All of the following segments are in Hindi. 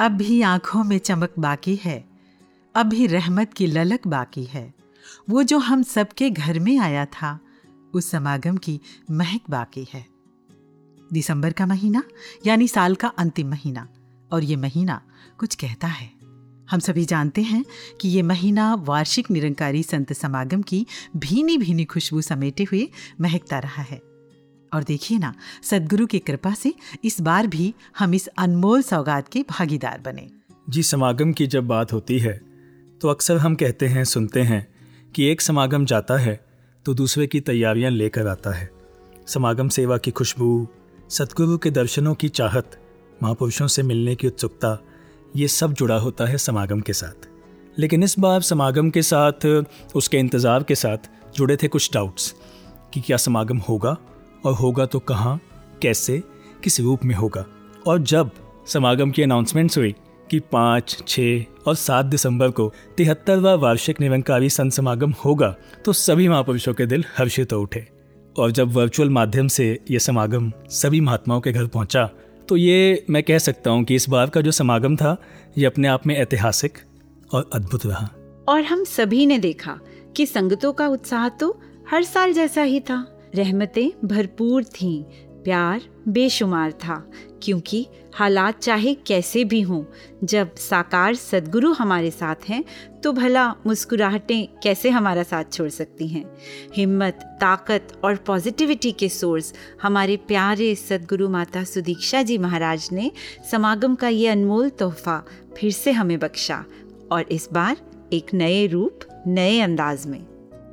अब भी आँखों में चमक बाकी है अब भी रहमत की ललक बाकी है। वो जो हम सबके घर में आया था, उस समागम की महक बाकी है। दिसंबर का महीना, यानी साल का अंतिम महीना, और ये महीना कुछ कहता है। हम सभी जानते हैं कि ये महीना वार्षिक निरंकारी संत समागम की भीनी भीनी खुशबू समेटे हुए महकता रहा है। और देखिए ना, सदगुरु की कृपा से इस बार भी हम इस अनमोल सौगात के भागीदार बने। जी, समागम की जब बात होती है तो अक्सर हम कहते हैं, सुनते हैं कि एक समागम जाता है तो दूसरे की तैयारियाँ लेकर आता है। समागम सेवा की खुशबू सतगुरु के दर्शनों की चाहत, महापुरुषों से मिलने की उत्सुकता, ये सब जुड़ा होता है समागम के साथ। लेकिन इस बार समागम के साथ, उसके इंतज़ार के साथ जुड़े थे कुछ डाउट्स कि क्या समागम होगा? और होगा तो कहाँ, कैसे, किस रूप में होगा। और जब समागम की अनाउंसमेंट्स हुई कि पाँच, छः और सात दिसंबर को तिहत्तरवा वार्षिक निरंकारी संत समागम होगा तो सभी महापुरुषों के दिल हर्षित हो उठे। और जब वर्चुअल माध्यम से ये समागम सभी महात्माओं के घर पहुँचा तो ये मैं कह सकता हूँ कि इस बार का जो समागम था, ये अपने आप में ऐतिहासिक और अद्भुत रहा। और हम सभी ने देखा कि संगतों का उत्साह तो हर साल जैसा ही था। रहमतें भरपूर थीं। प्यार बेशुमार था, क्योंकि हालात चाहे कैसे भी हों, जब साकार सदगुरु हमारे साथ हैं तो भला मुस्कुराहटें कैसे हमारा साथ छोड़ सकती हैं? हिम्मत, ताकत और पॉजिटिविटी के सोर्स हमारे प्यारे सदगुरु माता सुदीक्षा जी महाराज ने समागम का ये अनमोल तोहफा फिर से हमें बख्शा, और इस बार एक नए रूप, नए अंदाज में।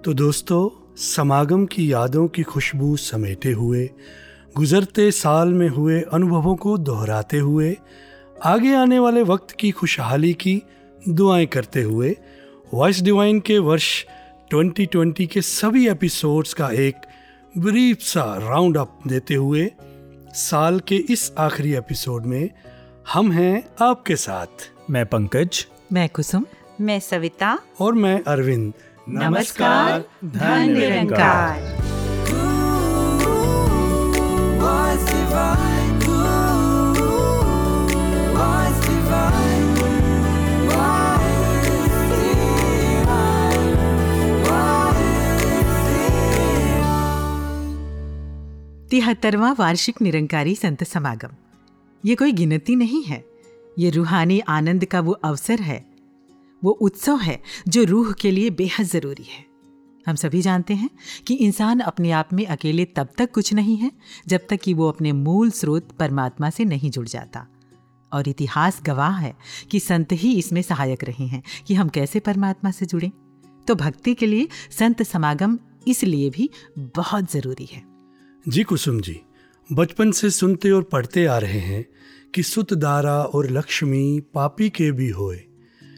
तो दोस्तों समागम की यादों की खुशबू समेटे हुए गुजरते साल में हुए अनुभवों को दोहराते हुए आगे आने वाले वक्त की खुशहाली की दुआएँ करते हुए वॉइस डिवाइन के वर्ष 2020 के सभी एपिसोड्स का एक ब्रीफ सा राउंड अप देते हुए साल के इस आखिरी एपिसोड में हम हैं आपके साथ। मैं पंकज। मैं कुसुम। मैं सविता। और मैं अरविंद। नमस्कार, धन निरंकार। तिहत्तरवा वार्षिक निरंकारी संत समागम। ये कोई गिनती नहीं है। ये रूहानी आनंद का वो अवसर है। वो उत्सव है जो रूह के लिए बेहद ज़रूरी है। हम सभी जानते हैं कि इंसान अपने आप में अकेले तब तक कुछ नहीं है जब तक कि वो अपने मूल स्रोत परमात्मा से नहीं जुड़ जाता। और इतिहास गवाह है कि संत ही इसमें सहायक रहे हैं कि हम कैसे परमात्मा से जुड़ें। तो भक्ति के लिए संत समागम इसलिए भी बहुत ज़रूरी है। जी कुसुम जी, बचपन से सुनते और पढ़ते आ रहे हैं कि सुत दारा और लक्ष्मी पापी के भी होए।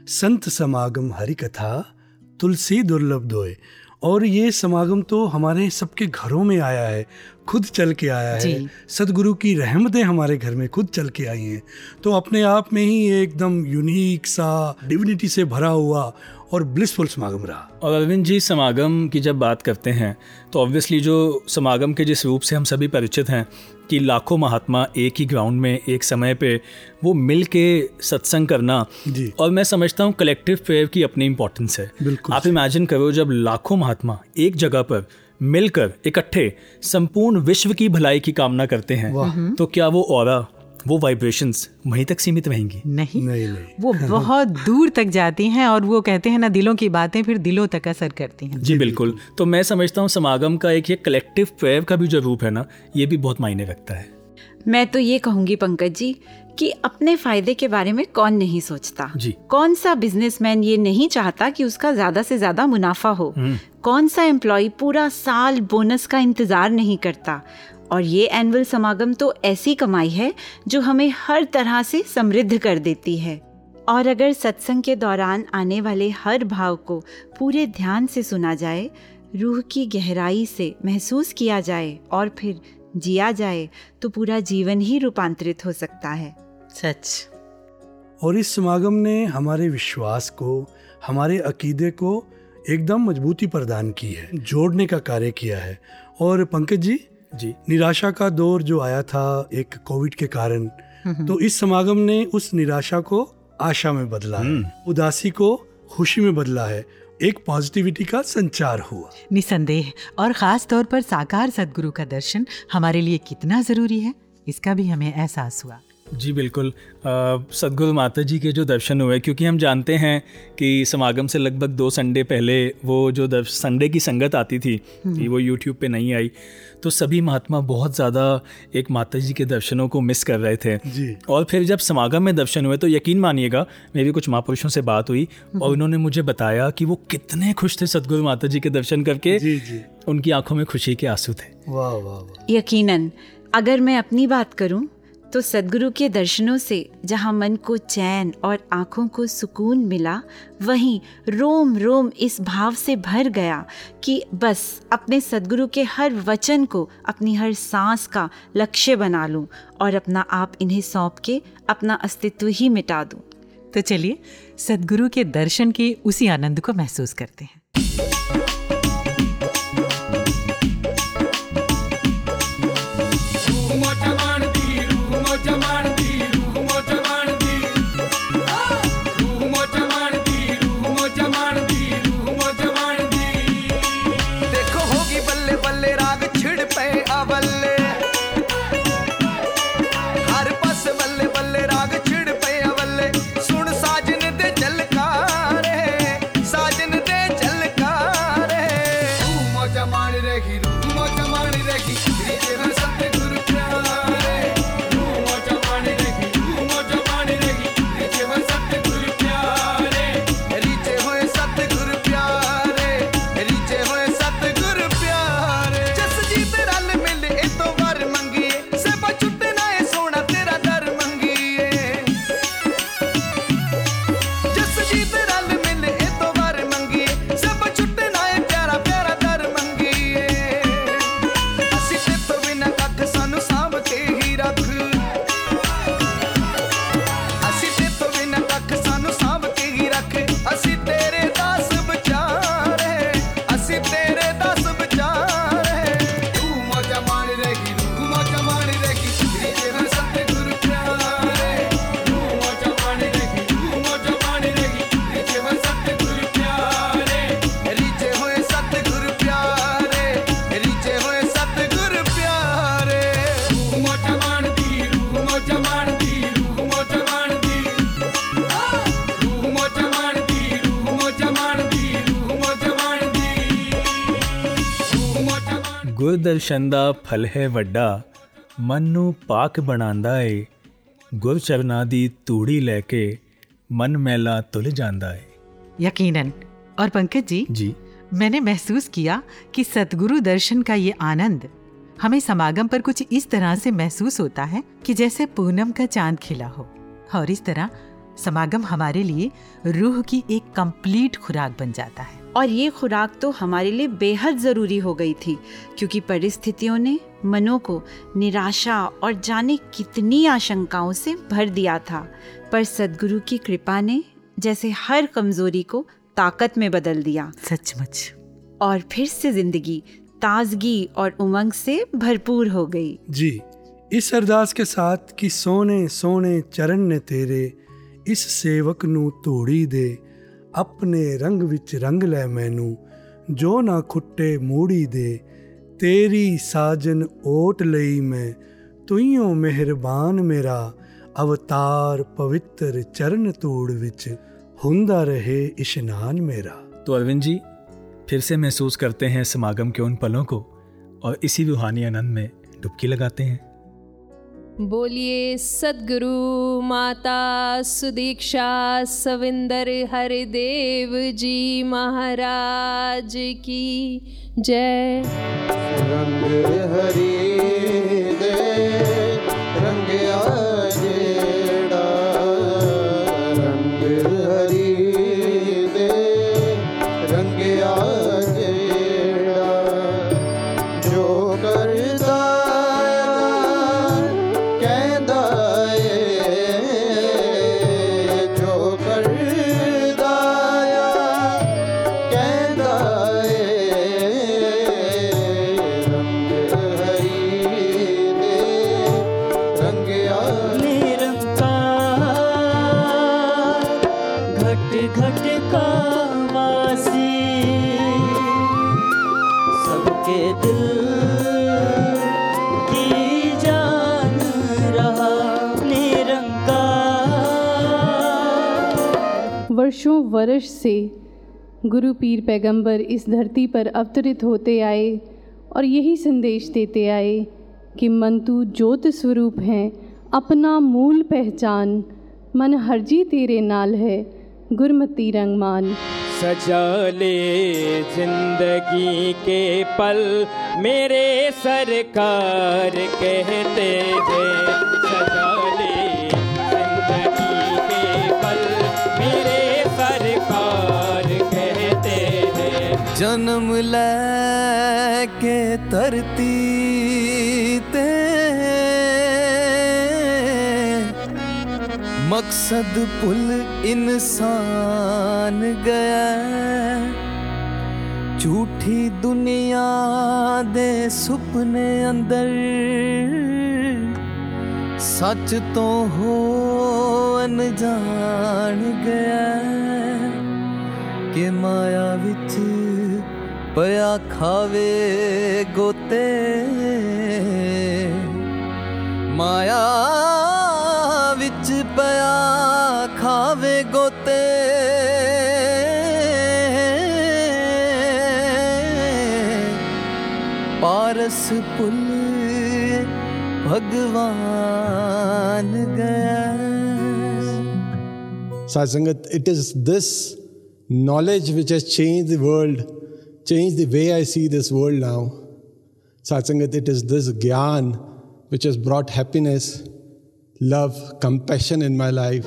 संत समागम हरि कथा तुलसी दुर्लभ दोए और ये समागम तो हमारे सबके घरों में आया है खुद चल के आया है। सदगुरु की रहमतें हमारे घर में खुद चल के आई हैं। तो अपने आप में ही एकदम यूनिक सा डिविनिटी से भरा हुआ और ब्लिसफुल समागम रहा। और अरविंद जी समागम की जब बात करते हैं तो ऑब्वियसली जो समागम के जिस रूप से हम सभी परिचित हैं कि लाखों महात्मा एक ही ग्राउंड में एक समय पे वो मिल के सत्संग करना जी। और मैं समझता हूँ कलेक्टिव प्रेयर की अपनी इंपॉर्टेंस है। बिल्कुल। आप इमेजिन करो जब लाखों महात्मा एक जगह पर मिलकर इकट्ठे संपूर्ण विश्व की भलाई की कामना करते हैं तो क्या वो और वो वाइब्रेशंस वहीं तक सीमित रहेंगी। नहीं, नहीं नहीं। वो बहुत दूर तक जाती हैं और वो कहते हैं ना दिलों की बातें फिर दिलों तक असर करती हैं। जी बिल्कुल। तो मैं समझता हूँ समागम का एक ये कलेक्टिव प्रेयर का भी जो रूप है ना ये भी बहुत मायने रखता है। मैं तो ये कहूँगी पंकज जी कि अपने फ़ायदे के बारे में कौन नहीं सोचता। जी। कौन सा बिजनेसमैन ये नहीं चाहता कि उसका ज़्यादा से ज़्यादा मुनाफा हो? कौन सा एम्प्लॉय पूरा साल बोनस का इंतज़ार नहीं करता? और ये एनुअल समागम तो ऐसी कमाई है जो हमें हर तरह से समृद्ध कर देती है। और अगर सत्संग के दौरान आने वाले हर भाव को पूरे ध्यान से सुना जाए, रूह की गहराई से महसूस किया जाए और फिर जिया जाए तो पूरा जीवन ही रूपांतरित हो सकता है। सच। और इस समागम ने हमारे विश्वास को, हमारे अकीदे को एकदम मजबूती प्रदान की है, जोड़ने का कार्य किया है। और पंकज जी जी निराशा का दौर जो आया था एक कोविड के कारण तो इस समागम ने उस निराशा को आशा में बदला है उदासी को खुशी में बदला है एक पॉजिटिविटी का संचार हुआ। निसंदेह और खास तौर पर साकार सदगुरु का दर्शन हमारे लिए कितना ज़रूरी है इसका भी हमें एहसास हुआ। जी बिल्कुल। सदगुरु माता जी के जो दर्शन हुए क्योंकि हम जानते हैं कि समागम से लगभग दो संडे पहले वो जो संडे की संगत आती थी कि वो यूट्यूब पे नहीं आई। तो सभी महात्मा बहुत ज़्यादा एक माता जी के दर्शनों को मिस कर रहे थे। जी। और फिर जब समागम में दर्शन हुए तो यकीन मानिएगा मेरी कुछ महापुरुषों से बात हुई और उन्होंने मुझे बताया कि वो कितने खुश थे सदगुरु माता जी के दर्शन करके। जी जी। उनकी आँखों में खुशी के आँसू थे। वाह वाह वा। यकीनन अगर मैं अपनी बात करूँ तो सदगुरु के दर्शनों से जहाँ मन को चैन और आँखों को सुकून मिला, वहीं रोम रोम इस भाव से भर गया कि बस अपने सदगुरु के हर वचन को, अपनी हर सांस का लक्ष्य बना लूँ और अपना आप इन्हें सौंप के अपना अस्तित्व ही मिटा दूँ। तो चलिए, सदगुरु के दर्शन के उसी आनंद को महसूस करते हैं ਗੁਰਦਰਸ਼ਨ ਦਾ ਫਲ ਹੈ ਵੱਡਾ ਮਨ ਨੂੰ ਪਾਕ ਬਣਾਉਂਦਾ ਏ ਗੁਰ ਚਰਨਾਂ ਦੀ ਤੂੜੀ ਲੈ ਕੇ मन मैला तुल जाता है यकीनन और पंकज जी जी मैंने महसूस किया कि सतगुरु दर्शन का ये आनंद हमें समागम पर कुछ इस तरह से महसूस होता है कि जैसे पूनम का चांद खिला हो और इस तरह समागम हमारे लिए रूह की एक कंप्लीट खुराक बन जाता है और ये खुराक तो हमारे लिए बेहद ज़रूरी हो गई थी क्योंकि परिस्थितियों ने मनों को निराशा और जाने कितनी आशंकाओं से भर दिया था। पर सदगुरु की कृपा ने जैसे हर कमज़ोरी को ताकत में बदल दिया। सचमुच। और फिर से ज़िंदगी ताजगी और उमंग से भरपूर हो गई। जी इस अरदास के साथ कि सोने सोने चरण ने तेरे इस सेवक नु तोड़ी दे अपने रंग विच रंग ले मैनू जो ना खुट्टे मूड़ी दे तेरी साजन ओट लई मैं तुइयों मेहरबान मेरा अवतार पवित्र चरण तोड़ विच हुंदा रहे इशनान मेरा तो अरविंद जी फिर से महसूस करते हैं समागम के उन पलों को और इसी रूहानी आनंद में डुबकी लगाते हैं बोलिए, सदगुरु माता सुदीक्षा सविंदर हरिदेव जी महाराज की जय। रंग हरि दे, रंग जेड़ा वर्षों वर्ष से गुरु पीर पैगंबर इस धरती पर अवतरित होते आए और यही संदेश देते आए कि मन तू ज्योत स्वरूप हैं, अपना मूल पहचान, मन हरजी तेरे नाल है, गुरमती रंगमान। सजा ले ज़िंदगी के पल, मेरे सरकार कहते हैं, सजा जन्म के धरती ते मकसद पुल इंसान गया। झूठी दुनिया दे सुपने अंदर। सच तो हो अनजान गया। कि माया विच ਪਿਆ ਖਾਵੇ ਗੋਤੇ ਮਾਇਆ ਵਿੱਚ ਪਿਆ ਖਾਵੇ ਗੋਤੇ ਪਾਰਸ ਪੁੱਲ ਭਗਵਾਨ ਗਿਆ Satsangat, it is this knowledge which has changed the world changed the way I see this world now. Satsangat, it is this Gyan which has brought happiness, love, compassion in my life.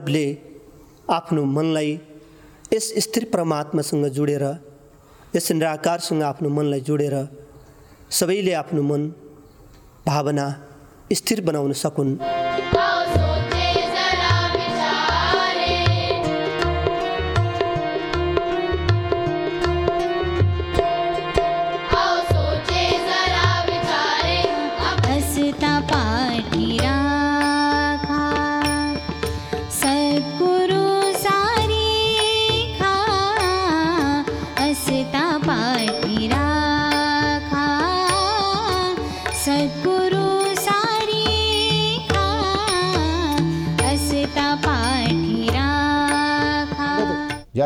मानवले आफ्नो मनलाई यस स्थिर परमात्मासँग जोडेर यस निराकारसँग आफ्नो मनलाई जोडेर सबैले आफ्नो मन भावना स्थिर बनाउन सकुन्।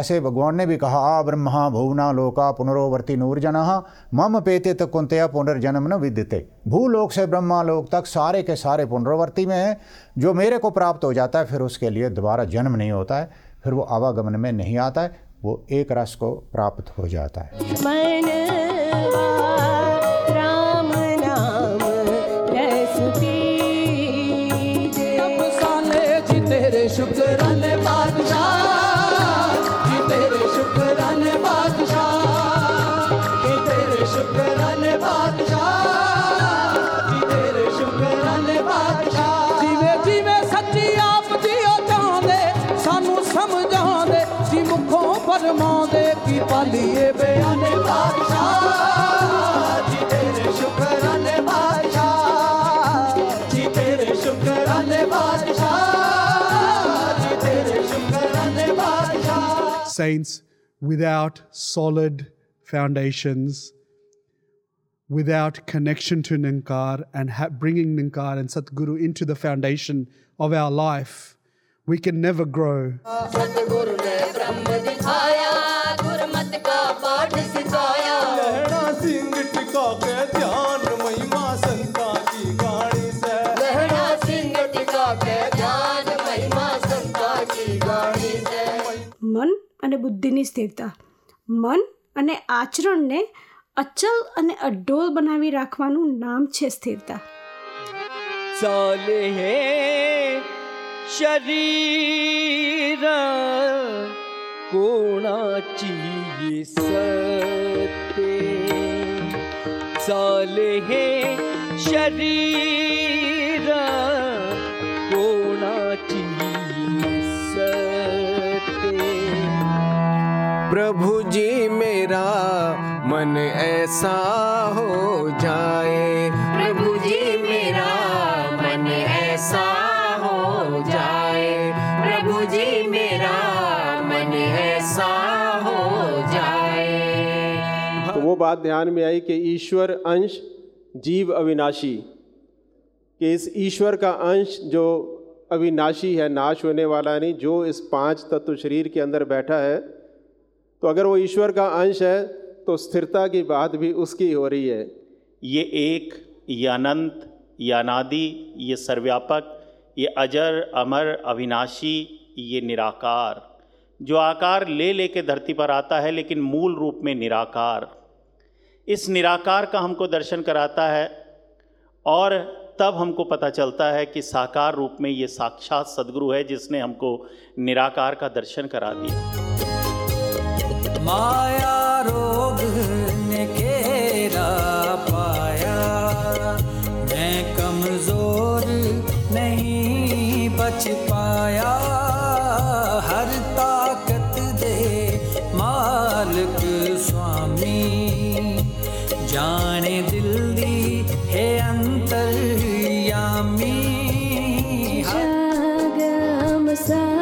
जैसे भगवान ने भी कहा, आ ब्रह्मा, भुवना, लोका, पुनरोवर्ती, नूरजन, मम पेते तक कुंतया पुनर्जन्म न विद्यते। भूलोक से ब्रह्मा लोक तक सारे के सारे पुनरोवर्ती में हैं। जो मेरे को प्राप्त हो जाता है, फिर उसके लिए दोबारा जन्म नहीं होता है। फिर वो आवागमन में नहीं आता है। वो एक रस को प्राप्त हो जाता है। Saints, without solid foundations, without connection to Ninkar and ha- bringing Ninkar and Satguru into the foundation of our life, we can never grow. અને બુદ્ધિની સ્થિરતા. મન અને આચરણને અચલ અને અડોલ બનાવી રાખવાનું નામ છે સ્થિરતા. ચાલે હે શરીર, કોણાચી સતે. ચાલે શરીર प्रभु जी मेरा मन ऐसा हो जाए। प्रभु जी मेरा मन ऐसा हो जाए। प्रभु जी मेरा मन ऐसा हो जाए। तो वो बात ध्यान में आई कि ईश्वर अंश जीव अविनाशी। कि इस ईश्वर का अंश जो अविनाशी है नाश होने वाला नहीं जो इस पाँच तत्व शरीर के अंदर बैठा है तो अगर वो ईश्वर का अंश है तो स्थिरता की बात भी उसकी हो रही है। ये एक, ये अनंत, ये अनादि, ये सर्व्यापक ये अजर, अमर, अविनाशी, ये निराकार। जो आकार ले लेके धरती पर आता है, लेकिन मूल रूप में निराकार। इस निराकार का हमको दर्शन कराता है, और तब हमको पता चलता है कि साकार रूप में ये साक्षात सदगुरु है, जिसने हमको निराकार का दर्शन करा दिया। माया रोग ने घेरा पाया। मैं कमज़ोर नहीं बच पाया। हर ताकत दे मालिक स्वामी। जाने दिल दी है अंतर्यामी। जागा मुसाफिर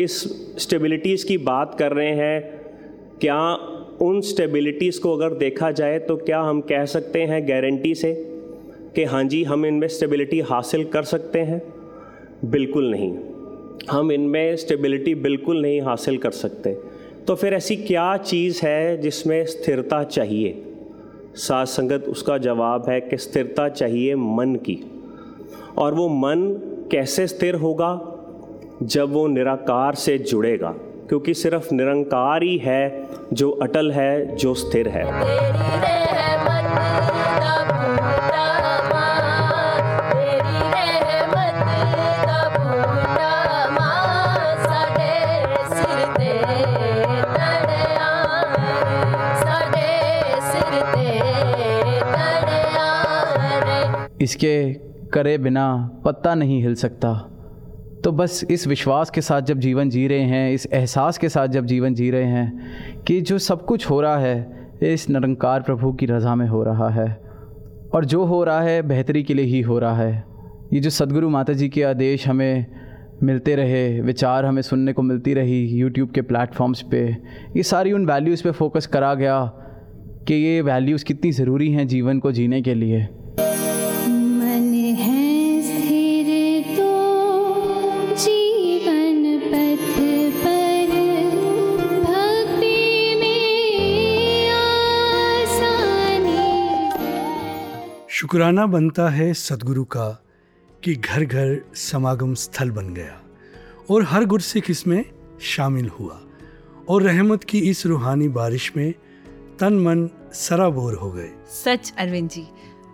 इस स्टेबिलिटीज़ की बात कर रहे हैं, क्या उन स्टेबिलिटीज़ को अगर देखा जाए तो क्या हम कह सकते हैं गारंटी से कि हाँ जी, हम इनमें स्टेबिलिटी हासिल कर सकते हैं? बिल्कुल नहीं। हम इनमें स्टेबिलिटी बिल्कुल नहीं हासिल कर सकते। तो फिर ऐसी क्या चीज़ है जिसमें स्थिरता चाहिए? साथ संगत, उसका जवाब है कि स्थिरता चाहिए मन की। और वो मन कैसे स्थिर होगा? जब वो निराकार से जुड़ेगा क्योंकि सिर्फ़ निरंकार ही है जो अटल है जो स्थिर है। इसके करे बिना पत्ता नहीं हिल सकता। तो बस इस विश्वास के साथ जब जीवन जी रहे हैं, इस एहसास के साथ जब जीवन जी रहे हैं कि जो सब कुछ हो रहा है, इस निरंकार प्रभु की रज़ा में हो रहा है। और जो हो रहा है, बेहतरी के लिए ही हो रहा है। ये जो सदगुरु माता जी के आदेश हमें मिलते रहे, विचार हमें सुनने को मिलती रही यूट्यूब के प्लेटफॉर्म्स पे, ये सारी उन वैल्यूज़ पे फोकस करा गया कि ये वैल्यूज़ कितनी ज़रूरी हैं जीवन को जीने के लिए। शुक्राना बनता है सदगुरु का कि घर घर समागम स्थल बन गया और हर गुरसिख इसमें शामिल हुआ और रहमत की इस रूहानी बारिश में तन मन सराबोर हो गए। सच, अरविंद जी,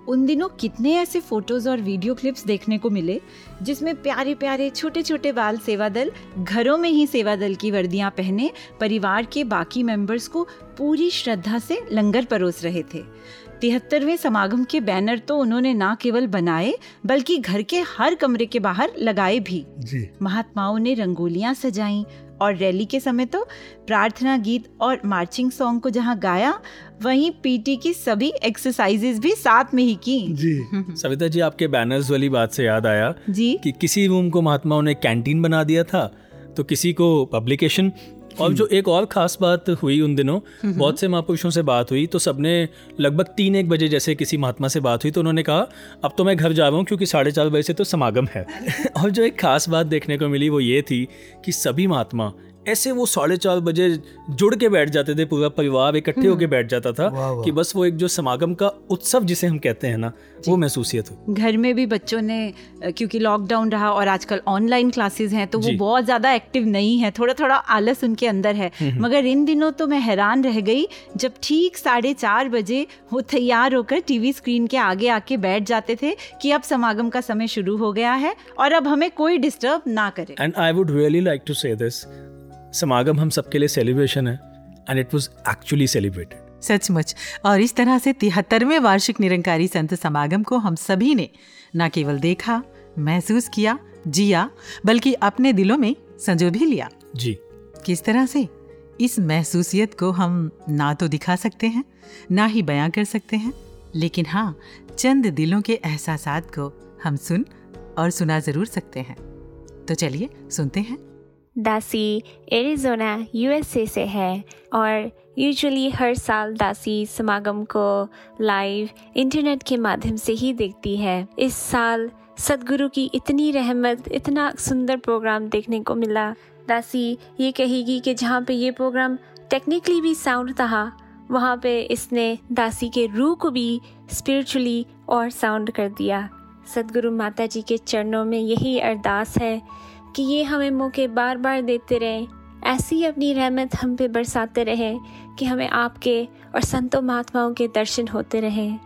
उन दिनों कितने ऐसे फ़ोटोज़ और वीडियो क्लिप्स देखने को मिले जिसमें प्यारे प्यारे छोटे छोटे बाल सेवा दल घरों में ही सेवा दल की वर्दियाँ पहने परिवार के बाकी मेंबर्स को पूरी श्रद्धा से लंगर परोस रहे थे। तिहत्तरवें समागम के बैनर तो उन्होंने ना केवल बनाए बल्कि घर के हर कमरे के बाहर लगाए भी। जी। महात्माओं ने रंगोलियाँ सजाई और रैली के समय तो प्रार्थना गीत और मार्चिंग सॉन्ग को जहाँ गाया वहीं पीटी की सभी एक्सरसाइजेज भी साथ में ही की। जी। सविता जी आपके बैनर्स वाली बात से याद आया जी। कि किसी रूम को महात्माओं ने कैंटीन बना दिया था तो किसी को पब्लिकेशन और जो एक और खास बात हुई उन दिनों बहुत से महापुरुषों से बात हुई तो सबने लगभग तीन एक बजे जैसे किसी महात्मा से बात हुई तो उन्होंने कहा अब तो मैं घर जा रहा हूँ क्योंकि साढ़े चार बजे से तो समागम है। और जो एक खास बात देखने को मिली वो ये थी कि सभी महात्मा ऐसे वो साढ़े चार बजे जुड़ के बैठ जाते थे पूरा परिवार इकट्ठे होके बैठ जाता था वाह, वाह। कि बस वो एक जो समागम का उत्सव जिसे हम कहते हैं ना वो महसूसियत हो घर में भी बच्चों ने क्योंकि लॉकडाउन रहा और आजकल ऑनलाइन क्लासेस हैं तो वो बहुत ज़्यादा एक्टिव नहीं है थोड़ा थोड़ा आलस उनके अंदर है। हम्म। मगर इन दिनों तो मैं हैरान रह गई जब ठीक साढ़े चार बजे वो तैयार होकर टीवी स्क्रीन के आगे आके बैठ जाते थे कि अब समागम का समय शुरू हो गया है और अब हमें कोई डिस्टर्ब ना करे। And I would really like to say this समागम हम सबके लिए सेलिब्रेशन है and it was actually celebrated सचमुच। और इस तरह से तिहत्तरवें वार्षिक निरंकारी संत समागम को हम सभी ने न केवल देखा महसूस किया जिया बल्कि अपने दिलों में संजो भी लिया। जी। किस तरह से? इस महसूसियत को हम ना तो दिखा सकते हैं ना ही बयां कर सकते हैं लेकिन हाँ चंद दिलों के एहसास को हम सुन और सुना ज़रूर सकते हैं। तो चलिए सुनते हैं। दासी एरिजोना यूएसए से है और यूजुअली हर साल दासी समागम को लाइव इंटरनेट के माध्यम से ही देखती है। इस साल सदगुरु की इतनी रहमत, इतना सुंदर प्रोग्राम देखने को मिला। दासी ये कहेगी कि जहाँ पे ये प्रोग्राम टेक्निकली भी साउंड था, वहाँ पे इसने दासी के रूह को भी स्पिरिचुअली और साउंड कर दिया। सदगुरु माता जी के चरणों में यही अरदास है कि ये हमें मौके बार बार देते रहें ऐसी अपनी रहमत हम पे बरसाते रहें कि हमें आपके और संतों महात्माओं के दर्शन होते रहें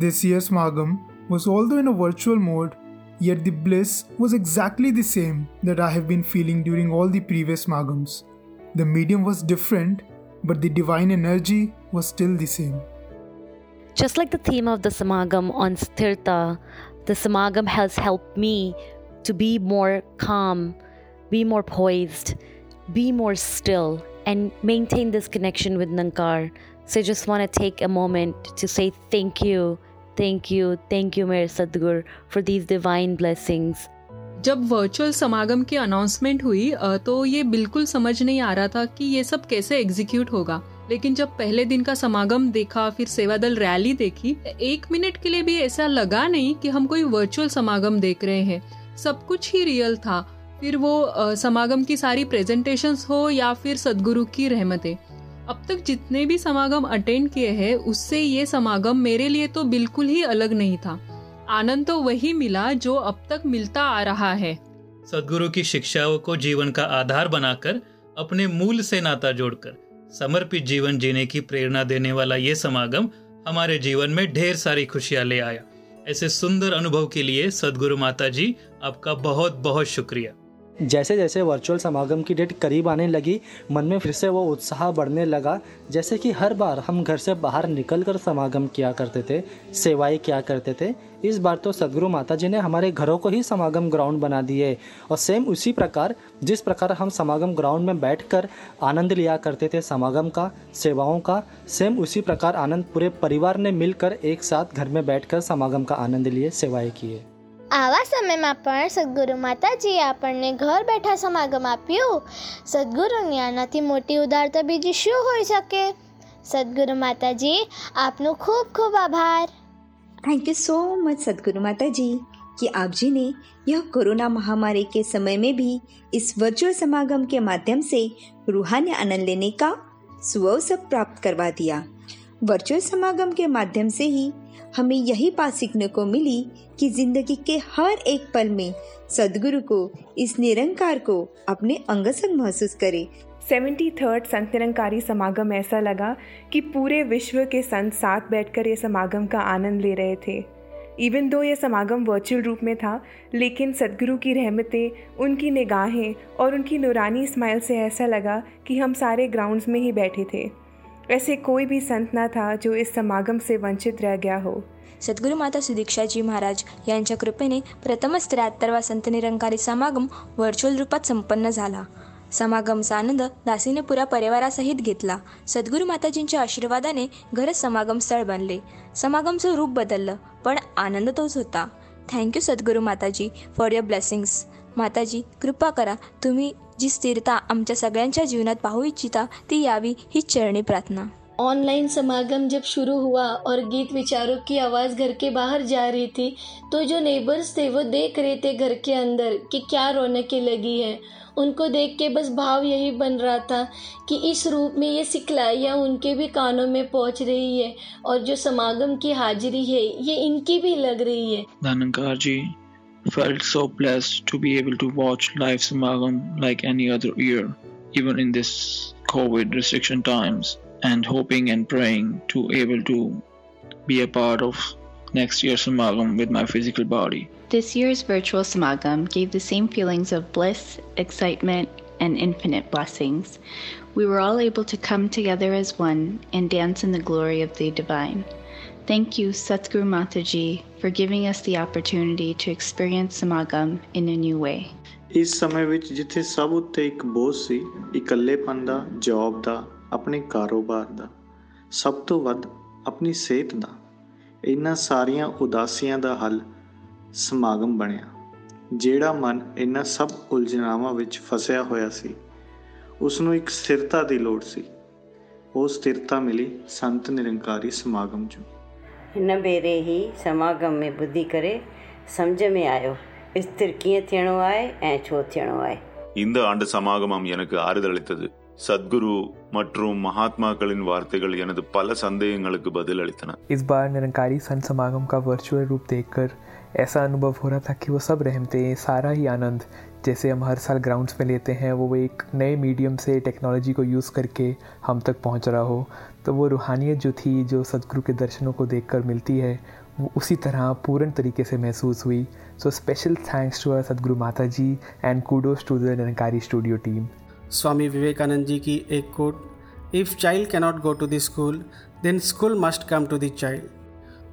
This year's Magam was although in a virtual mode, yet the bliss was exactly the same that I have been feeling during all the previous Magams. The medium was different, but the divine energy was still the same. Just like the theme of the Samagam on Sthirta, the Samagam has helped me to be more calm, be more poised, be more still, and maintain this connection with Nankar. So I just want to take a moment to say thank you, thank you, thank you, Mir Sadhgur, for these divine blessings. जब वर्चुअल समागम की अनाउंसमेंट हुई तो ये बिल्कुल समझ नहीं आ रहा था कि ये सब कैसे एग्जीक्यूट होगा लेकिन जब पहले दिन का समागम देखा फिर सेवादल रैली देखी एक मिनट के लिए भी ऐसा लगा नहीं कि हम कोई वर्चुअल समागम देख रहे हैं सब कुछ ही रियल था। फिर वो समागम की सारी प्रेजेंटेशंस हो या फिर सदगुरु की रहमतें। अब तक जितने भी समागम अटेंड किए हैं, उससे ये समागम मेरे लिए तो बिल्कुल ही अलग नहीं था। आनंद तो वही मिला जो अब तक मिलता आ रहा है। सदगुरु की शिक्षाओं को जीवन का आधार बनाकर, अपने मूल से नाता जोड़कर, समर्पित जीवन जीने की प्रेरणा देने वाला ये समागम हमारे जीवन में ढेर सारी खुशियाँ ले आया। ऐसे सुंदर अनुभव के लिए सदगुरु माता जी आपका बहुत बहुत शुक्रिया। जैसे जैसे वर्चुअल समागम की डेट करीब आने लगी, मन में फिर से वो उत्साह बढ़ने लगा, जैसे कि हर बार हम घर से बाहर निकल कर समागम किया करते थे, सेवाएँ किया करते थे। इस बार तो सदगुरु माता जी ने हमारे घरों को ही समागम ग्राउंड बना दिए। और सेम उसी प्रकार, जिस प्रकार हम समागम ग्राउंड में बैठकर आनंद लिया करते थे समागम का, सेवाओं का सेम उसी प्रकार आनंद पूरे परिवार ने मिलकर एक साथ घर में बैठकर समागम का आनंद लिए, सेवाएँ किए। આવા સમયમાં પણ સદગુરુ માતાજીએ આપણને ઘર બેઠા સમાગમ આપ્યું સદગુરુની આનાથી મોટી ઉદારતા બીજી શું હોઈ શકે સદગુરુ માતાજી આપનો ખૂબ ખૂબ આભાર thank you so much Sadguru Mata जी कि आप जी ने यह कोरोना महामारी के समय में भी इस वर्चुअल समागम के माध्यम से रूहानी आनंद लेने का सुअवसर प्राप्त करवा दिया वर्चुअल समागम के माध्यम से ही हमें यही बात सीखने को मिली कि ज़िंदगी के हर एक पल में सदगुरु को, इस निरंकार को अपने अंग संग महसूस करे। सेवेंटी थर्ड संत निरंकारी समागम ऐसा लगा कि पूरे विश्व के संत साथ बैठकर ये समागम का आनंद ले रहे थे। इवन दो ये समागम वर्चुअल रूप में था, लेकिन सदगुरु की रहमतें, उनकी निगाहें और उनकी नूरानी स्माइल से ऐसा लगा कि हम सारे ग्राउंड्स में ही बैठे थे। ऐसे कोई भी संत ना था जो इस समागम से वंचित रह गया हो। सद्गुरू माता सुदीक्षाजी महाराज यांच्या कृपेने प्रथमच त्र्याहत्तरवा संत निरंकारी समागम व्हर्च्युअल रूपात संपन्न झाला. समागमचा आनंद दासीने पुरा परिवारासहित घेतला. सद्गुरू माताजींच्या आशीर्वादाने घरच समागम स्थळ बनले. समागमचं रूप बदललं पण आनंद तोच होता. थँक्यू सद्गुरू माताजी फॉर युअर ब्लेसिंग्स माताजी कृपा करा तुम्ही जी स्थिरता आमच्या सगळ्यांच्या जीवनात पाहू इच्छिता ती यावी ही चरणी प्रार्थना. ऑनलाइन समागम जब शुरू हुआ और गीत विचारों की आवाज़ घर के बाहर जा रही थी तो जो नेबर्स थे वो देख रहे थे घर के अंदर कि क्या रौनकें लगी है। उनको देख के बस भाव यही बन रहा था कि इस रूप में ये सिखलाइयाँ उनके भी कानों में पहुँच रही है और जो समागम की हाजिरी है ये इनकी भी लग रही है। Dhanankar ji felt so blessed to be able to watch live Samagam like any other year, even in this COVID restriction times, and hoping and praying to able to be a part of next year's Samagam with my physical body. This year's virtual Samagam gave the same feelings of bliss, excitement, and infinite blessings. We were all able to come together as one and dance in the glory of the divine. Thank you, Satguru Mataji, for giving us the opportunity to experience Samagam in a new way. ਇਸ ਸਮੇਂ ਵਿੱਚ ਜਿੱਥੇ ਸਭ ਉੱਤੇ ਇੱਕ ਬੋਝ ਸੀ ਇਕੱਲੇਪਨ ਦਾ ਜੌਬ ਦਾ ਆਪਣੇ ਕਾਰੋਬਾਰ ਦਾ ਸਭ ਤੋਂ ਵੱਧ ਆਪਣੀ ਸਿਹਤ ਦਾ ਇਹਨਾਂ ਸਾਰੀਆਂ ਉਦਾਸੀਆਂ ਦਾ ਹੱਲ ਸਮਾਗਮ ਬਣਿਆ ਜਿਹੜਾ ਮਨ ਇਹਨਾਂ ਸਭ ਉਲਝਣਾਵਾਂ ਵਿੱਚ ਫਸਿਆ ਹੋਇਆ ਸੀ। ਉਸ ਨੂੰ ਇੱਕ ਸਥਿਰਤਾ ਦੀ ਲੋੜ ਸੀ। ਉਹ ਸਥਿਰਤਾ ਮਿਲੀ ਸੰਤ ਨਿਰੰਕਾਰੀ ਸਮਾਗਮ 'ਚੋਂ। हिन भेरे ई समागम में ॿुधी करे सम्झ में आयो स्थिर कीअं थियणो आहे ऐं छो थियणो आहे இந்த ஆண்டு சமாகமம் எனக்கு ஆறுதளித்தது சத்குரு மற்றும் மகாத்மாக்களின் வார்த்தைகள் எனது பல சந்தேகங்களுக்கு பதில் அளித்தன इस बार निरंकारी संत समागम का वर्चुअल रूप देखकर ऐसा अनुभव हो रहा था कि वो सब रहमते सारा ही आनंद जैसे हम हर साल ग्राउंड्स में लेते हैं वो एक नए मीडियम से टेक्नोलॉजी को यूज़ करके हम तक पहुंच रहा हो तो वो रूहानियत जो थी, जो सदगुरु के दर्शनों को देखकर मिलती है, वो उसी तरह पूर्ण तरीके से महसूस हुई। So special thanks to our Sadguru Mata ji and kudos to the Nirankari studio team Swami Vivekananda ji की एक quote if child cannot go to the school then school must come to the child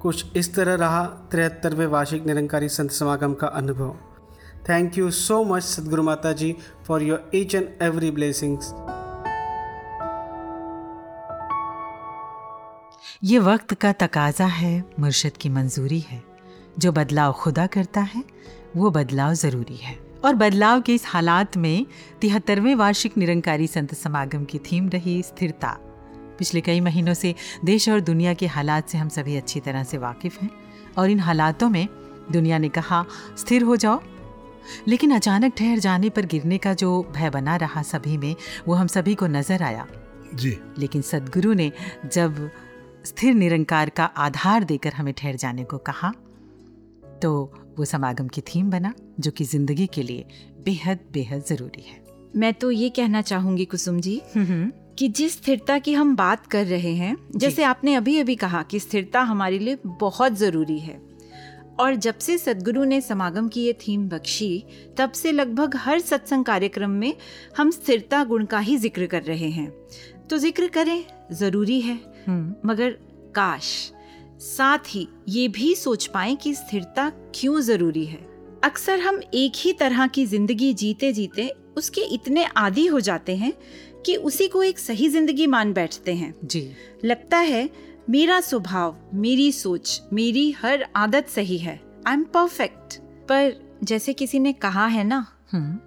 कुछ इस तरह रहा तिहत्तरवें वार्षिक निरंकारी संत समागम का अनुभव। Thank you so much Sadguru Mata ji for your each and every blessings ये वक्त का तकाजा है मुर्शद की मंजूरी है। जो बदलाव खुदा करता है वो बदलाव ज़रूरी है। और बदलाव के इस हालात में तिहत्तरवें वार्षिक निरंकारी संत समागम की थीम रही स्थिरता। पिछले कई महीनों से देश और दुनिया के हालात से हम सभी अच्छी तरह से वाकिफ़ हैं और इन हालातों में दुनिया ने कहा स्थिर हो जाओ। लेकिन अचानक ठहर जाने पर गिरने का जो भय बना रहा सभी में वो हम सभी को नज़र आया। जी। लेकिन सदगुरु ने जब स्थिर निरंकार का आधार देकर हमें ठहर जाने को कहा। तो वो समागम की थीम बना जो कि ज़िंदगी के लिए बेहद बेहद ज़रूरी है। मैं तो ये कहना चाहूँगी कुसुम जी कि जिस स्थिरता की हम बात कर रहे हैं जैसे आपने अभी अभी कहा कि स्थिरता हमारे लिए बहुत ज़रूरी है। और जब से सदगुरु ने समागम की ये थीम बख्शी तब से लगभग हर सत्संग कार्यक्रम में हम स्थिरता गुण का ही ज़िक्र कर रहे हैं। तो ज़िक्र करें ज़रूरी है। मगर काश। साथ ही ये भी सोच पाए कि स्थिरता क्यों ज़रूरी है। अक्सर हम एक ही तरह की ज़िंदगी जीते जीते उसके इतने आदि हो जाते हैं कि उसी को एक सही ज़िंदगी मान बैठते हैं। जी। लगता है मेरा स्वभाव मेरी सोच मेरी हर आदत सही है। आई एम परफेक्ट पर जैसे किसी ने कहा है ना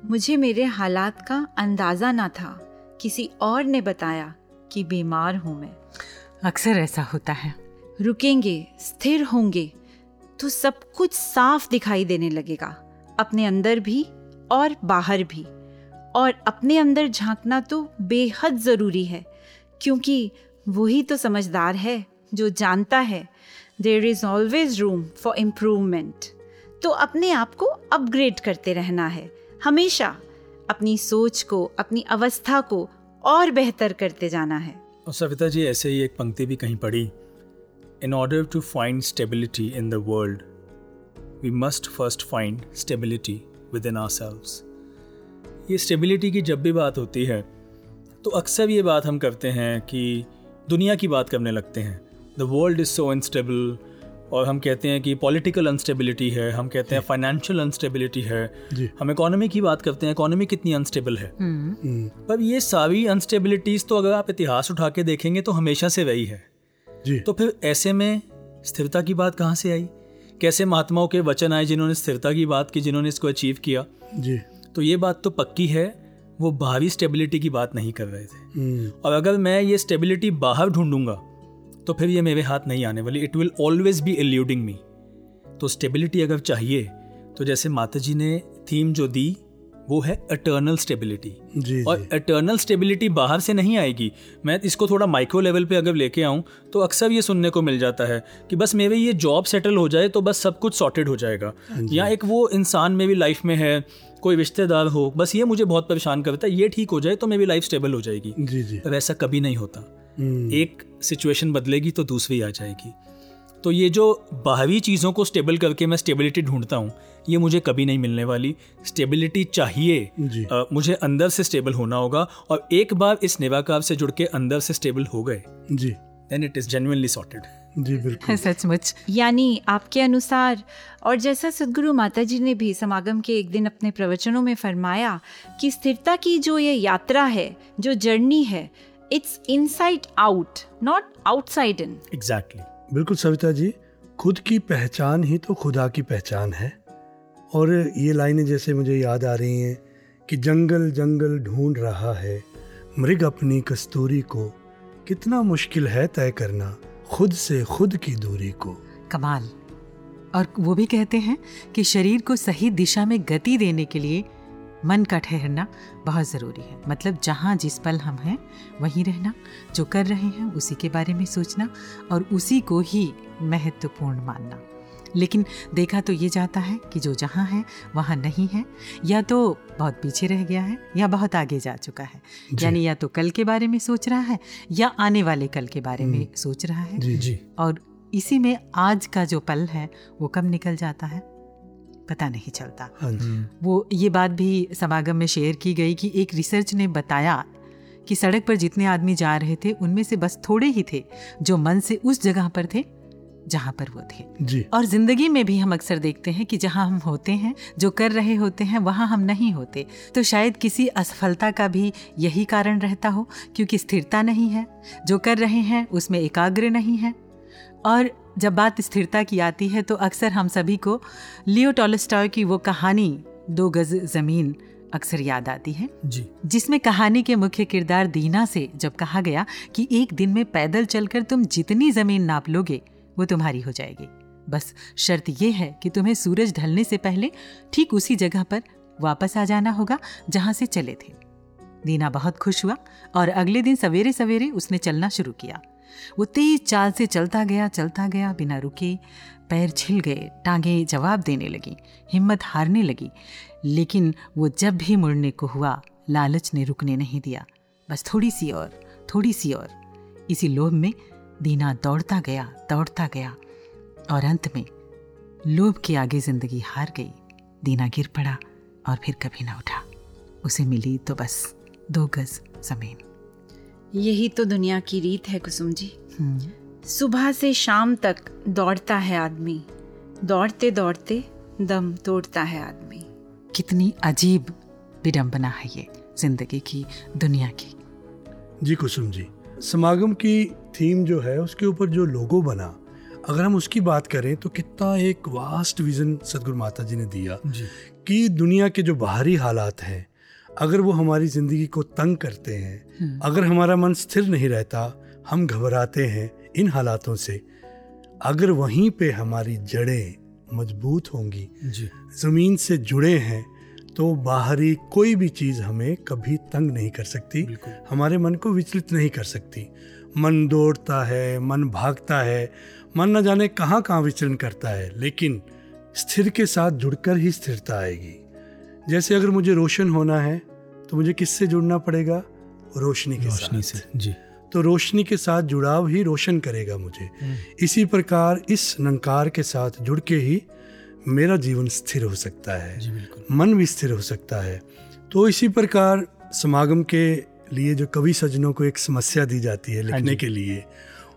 मुझे मेरे हालात का अंदाज़ा ना था। किसी और ने बताया कि बीमार हूँ मैं। अक्सर ऐसा होता है। रुकेंगे, स्थिर होंगे तो सब कुछ साफ़ दिखाई देने लगेगा। अपने अंदर भी और बाहर भी। और अपने अंदर झांकना तो बेहद ज़रूरी है, क्योंकि वही तो समझदार है जो जानता है there is always room for improvement तो अपने आप को अपग्रेड करते रहना है। हमेशा अपनी सोच को, अपनी अवस्था को और बेहतर करते जाना है। और सविता जी, ऐसे ही एक पंक्ति भी कहीं पढ़ी। In order to find stability in the world we must first find stability within our ये स्टेबिलिटी की जब भी बात होती है तो अक्सर ये बात हम करते हैं कि दुनिया की बात करने लगते हैं। The world is so unstable और हम कहते हैं कि पॉलिटिकल अनस्टेबिलिटी है हम कहते हैं फाइनेंशियल अनस्टेबिलिटी है। हम इकोनॉमी की बात करते हैं इकोनॉमी कितनी अनस्टेबल है। हम्म, पर ये सारी अनस्टेबिलिटीज तो अगर आप इतिहास उठा के देखेंगे तो हमेशा से वही है। जी। तो फिर ऐसे में स्थिरता की बात कहाँ से आई? कैसे महात्माओं के वचन आए जिन्होंने स्थिरता की बात की जिन्होंने इसको अचीव किया? जी। तो ये बात तो पक्की है वो बाहरी स्टेबिलिटी की बात नहीं कर रहे थे। हम्म, और अगर मैं ये स्टेबिलिटी बाहर ढूंढूँगा तो फिर ये मेरे हाथ नहीं आने वाली। It will always be eluding me तो स्टेबिलिटी अगर चाहिए तो जैसे माता जी ने थीम जो दी वो है अटर्नल स्टेबिलिटी जी और अटर्नल स्टेबिलिटी बाहर से नहीं आएगी। मैं इसको थोड़ा माइक्रो लेवल पे अगर लेके आऊँ तो अक्सर ये सुनने को मिल जाता है कि बस मेरे ये जॉब सेटल हो जाए तो बस सब कुछ सॉर्टेड हो जाएगा। या एक वो इंसान मेरी लाइफ में है कोई रिश्तेदार हो बस ये मुझे बहुत परेशान करता है ये ठीक हो जाए तो मेरी लाइफ स्टेबल हो जाएगी। जी जी। पर ऐसा कभी नहीं होता। एक सिचुएशन बदलेगी तो दूसरी आ जाएगी। तो ये जो बाहरी चीज़ों को स्टेबल करके मैं स्टेबिलिटी ढूंढता हूँ ये मुझे कभी नहीं मिलने वाली। स्टेबिलिटी चाहिए जी। अ, मुझे अंदर से स्टेबल होना होगा और एक बार इस निराकार से जुड़ के अंदर से स्टेबल हो गए जी। Then it is genuinely sorted जी बिल्कुल। सचमुच। यानी आपके अनुसार और जैसा सदगुरु माता जी ने भी समागम के एक दिन अपने प्रवचनों में फरमाया कि स्थिरता की जो ये यात्रा है जो जर्नी है it's inside out not outside in exactly बिल्कुल सविता जी खुद की पहचान ही तो खुदा की पहचान है। और ये लाइनें जैसे मुझे याद आ रही हैं कि जंगल जंगल ढूंढ रहा है मृग अपनी कस्तूरी को कितना मुश्किल है तय करना खुद से खुद की दूरी को। कमाल। और वो भी कहते हैं कि शरीर को सही दिशा में गति देने के लिए मन का ठहरना बहुत ज़रूरी है। मतलब जहाँ जिस पल हम हैं वहीं रहना जो कर रहे हैं उसी के बारे में सोचना और उसी को ही महत्वपूर्ण मानना। लेकिन देखा तो ये जाता है कि जो जहाँ है वहाँ नहीं है या तो बहुत पीछे रह गया है या बहुत आगे जा चुका है। यानी या तो कल के बारे में सोच रहा है या आने वाले कल के बारे में सोच रहा है। जी जी। और इसी में आज का जो पल है वो कब निकल जाता है? पता नहीं चलता। हाँ वो ये बात भी समागम में शेयर की गई कि एक रिसर्च ने बताया कि सड़क पर जितने आदमी जा रहे थे उनमें से बस थोड़े ही थे जो मन से उस जगह पर थे जहाँ पर वो थे। जी। और ज़िंदगी में भी हम अक्सर देखते हैं कि जहाँ हम होते हैं जो कर रहे होते हैं वहाँ हम नहीं होते। तो शायद किसी असफलता का भी यही कारण रहता हो क्योंकि स्थिरता नहीं है। जो कर रहे हैं उसमें एकाग्र नहीं है। और जब बात स्थिरता की आती है तो अक्सर हम सभी को लियो टॉलस्टॉय की वो कहानी दो गज ज़मीन अक्सर याद आती है। जी। जिसमें कहानी के मुख्य किरदार दीना से जब कहा गया कि एक दिन में पैदल चलकर तुम जितनी ज़मीन नाप लोगे वो तुम्हारी हो जाएगी। बस शर्त यह है कि तुम्हें सूरज ढलने से पहले ठीक उसी जगह पर वापस आ जाना होगा जहाँ से चले थे। दीना बहुत खुश हुआ और अगले दिन सवेरे सवेरे उसने चलना शुरू किया। वो तेज चाल से चलता गया चलता गया, बिना रुके पैर छिल गए, टांगें जवाब देने लगी, हिम्मत हारने लगी। लेकिन वो जब भी मुड़ने को हुआ, लालच ने रुकने नहीं दिया। बस थोड़ी सी और, थोड़ी सी और। इसी लोभ में दीना दौड़ता गया दौड़ता गया। और अंत में लोभ के आगे ज़िंदगी हार गई। दीना गिर पड़ा और फिर कभी ना उठा। उसे मिली तो बस दो गज ज़मीन। यही तो दुनिया की रीत है कुसुम जी। हम्म, सुबह से शाम तक दौड़ता है आदमी। दौड़ते दौड़ते दम तोड़ता है आदमी। कितनी अजीब विडंबना है ये ज़िंदगी की दुनिया की। जी कुसुम जी समागम की थीम जो है उसके ऊपर जो लोगो बना अगर हम उसकी बात करें तो कितना एक वास्ट विजन सदगुरु माता जी ने दिया जी। कि दुनिया के जो बाहरी हालात हैं अगर वो हमारी ज़िंदगी को तंग करते हैं अगर हमारा मन स्थिर नहीं रहता हम घबराते हैं इन हालातों से। अगर वहीं पे हमारी जड़ें मज़बूत होंगी ज़मीन से जुड़े हैं तो बाहरी कोई भी चीज़ हमें कभी तंग नहीं कर सकती। हमारे मन को विचलित नहीं कर सकती। मन दौड़ता है मन भागता है मन न जाने कहाँ कहाँ विचरण करता है लेकिन स्थिर के साथ जुड़कर ही स्थिरता आएगी। जैसे अगर मुझे रोशन होना है तो मुझे किससे जुड़ना पड़ेगा? रोशनी के रोशनी साथ। से जी। तो रोशनी के साथ जुड़ाव ही रोशन करेगा मुझे। इसी प्रकार इस नंकार के साथ जुड़ के ही मेरा जीवन स्थिर हो सकता है। जी मन भी स्थिर हो सकता है। तो इसी प्रकार समागम के लिए जो कवि सज्जनों को एक समस्या दी जाती है लिखने के लिए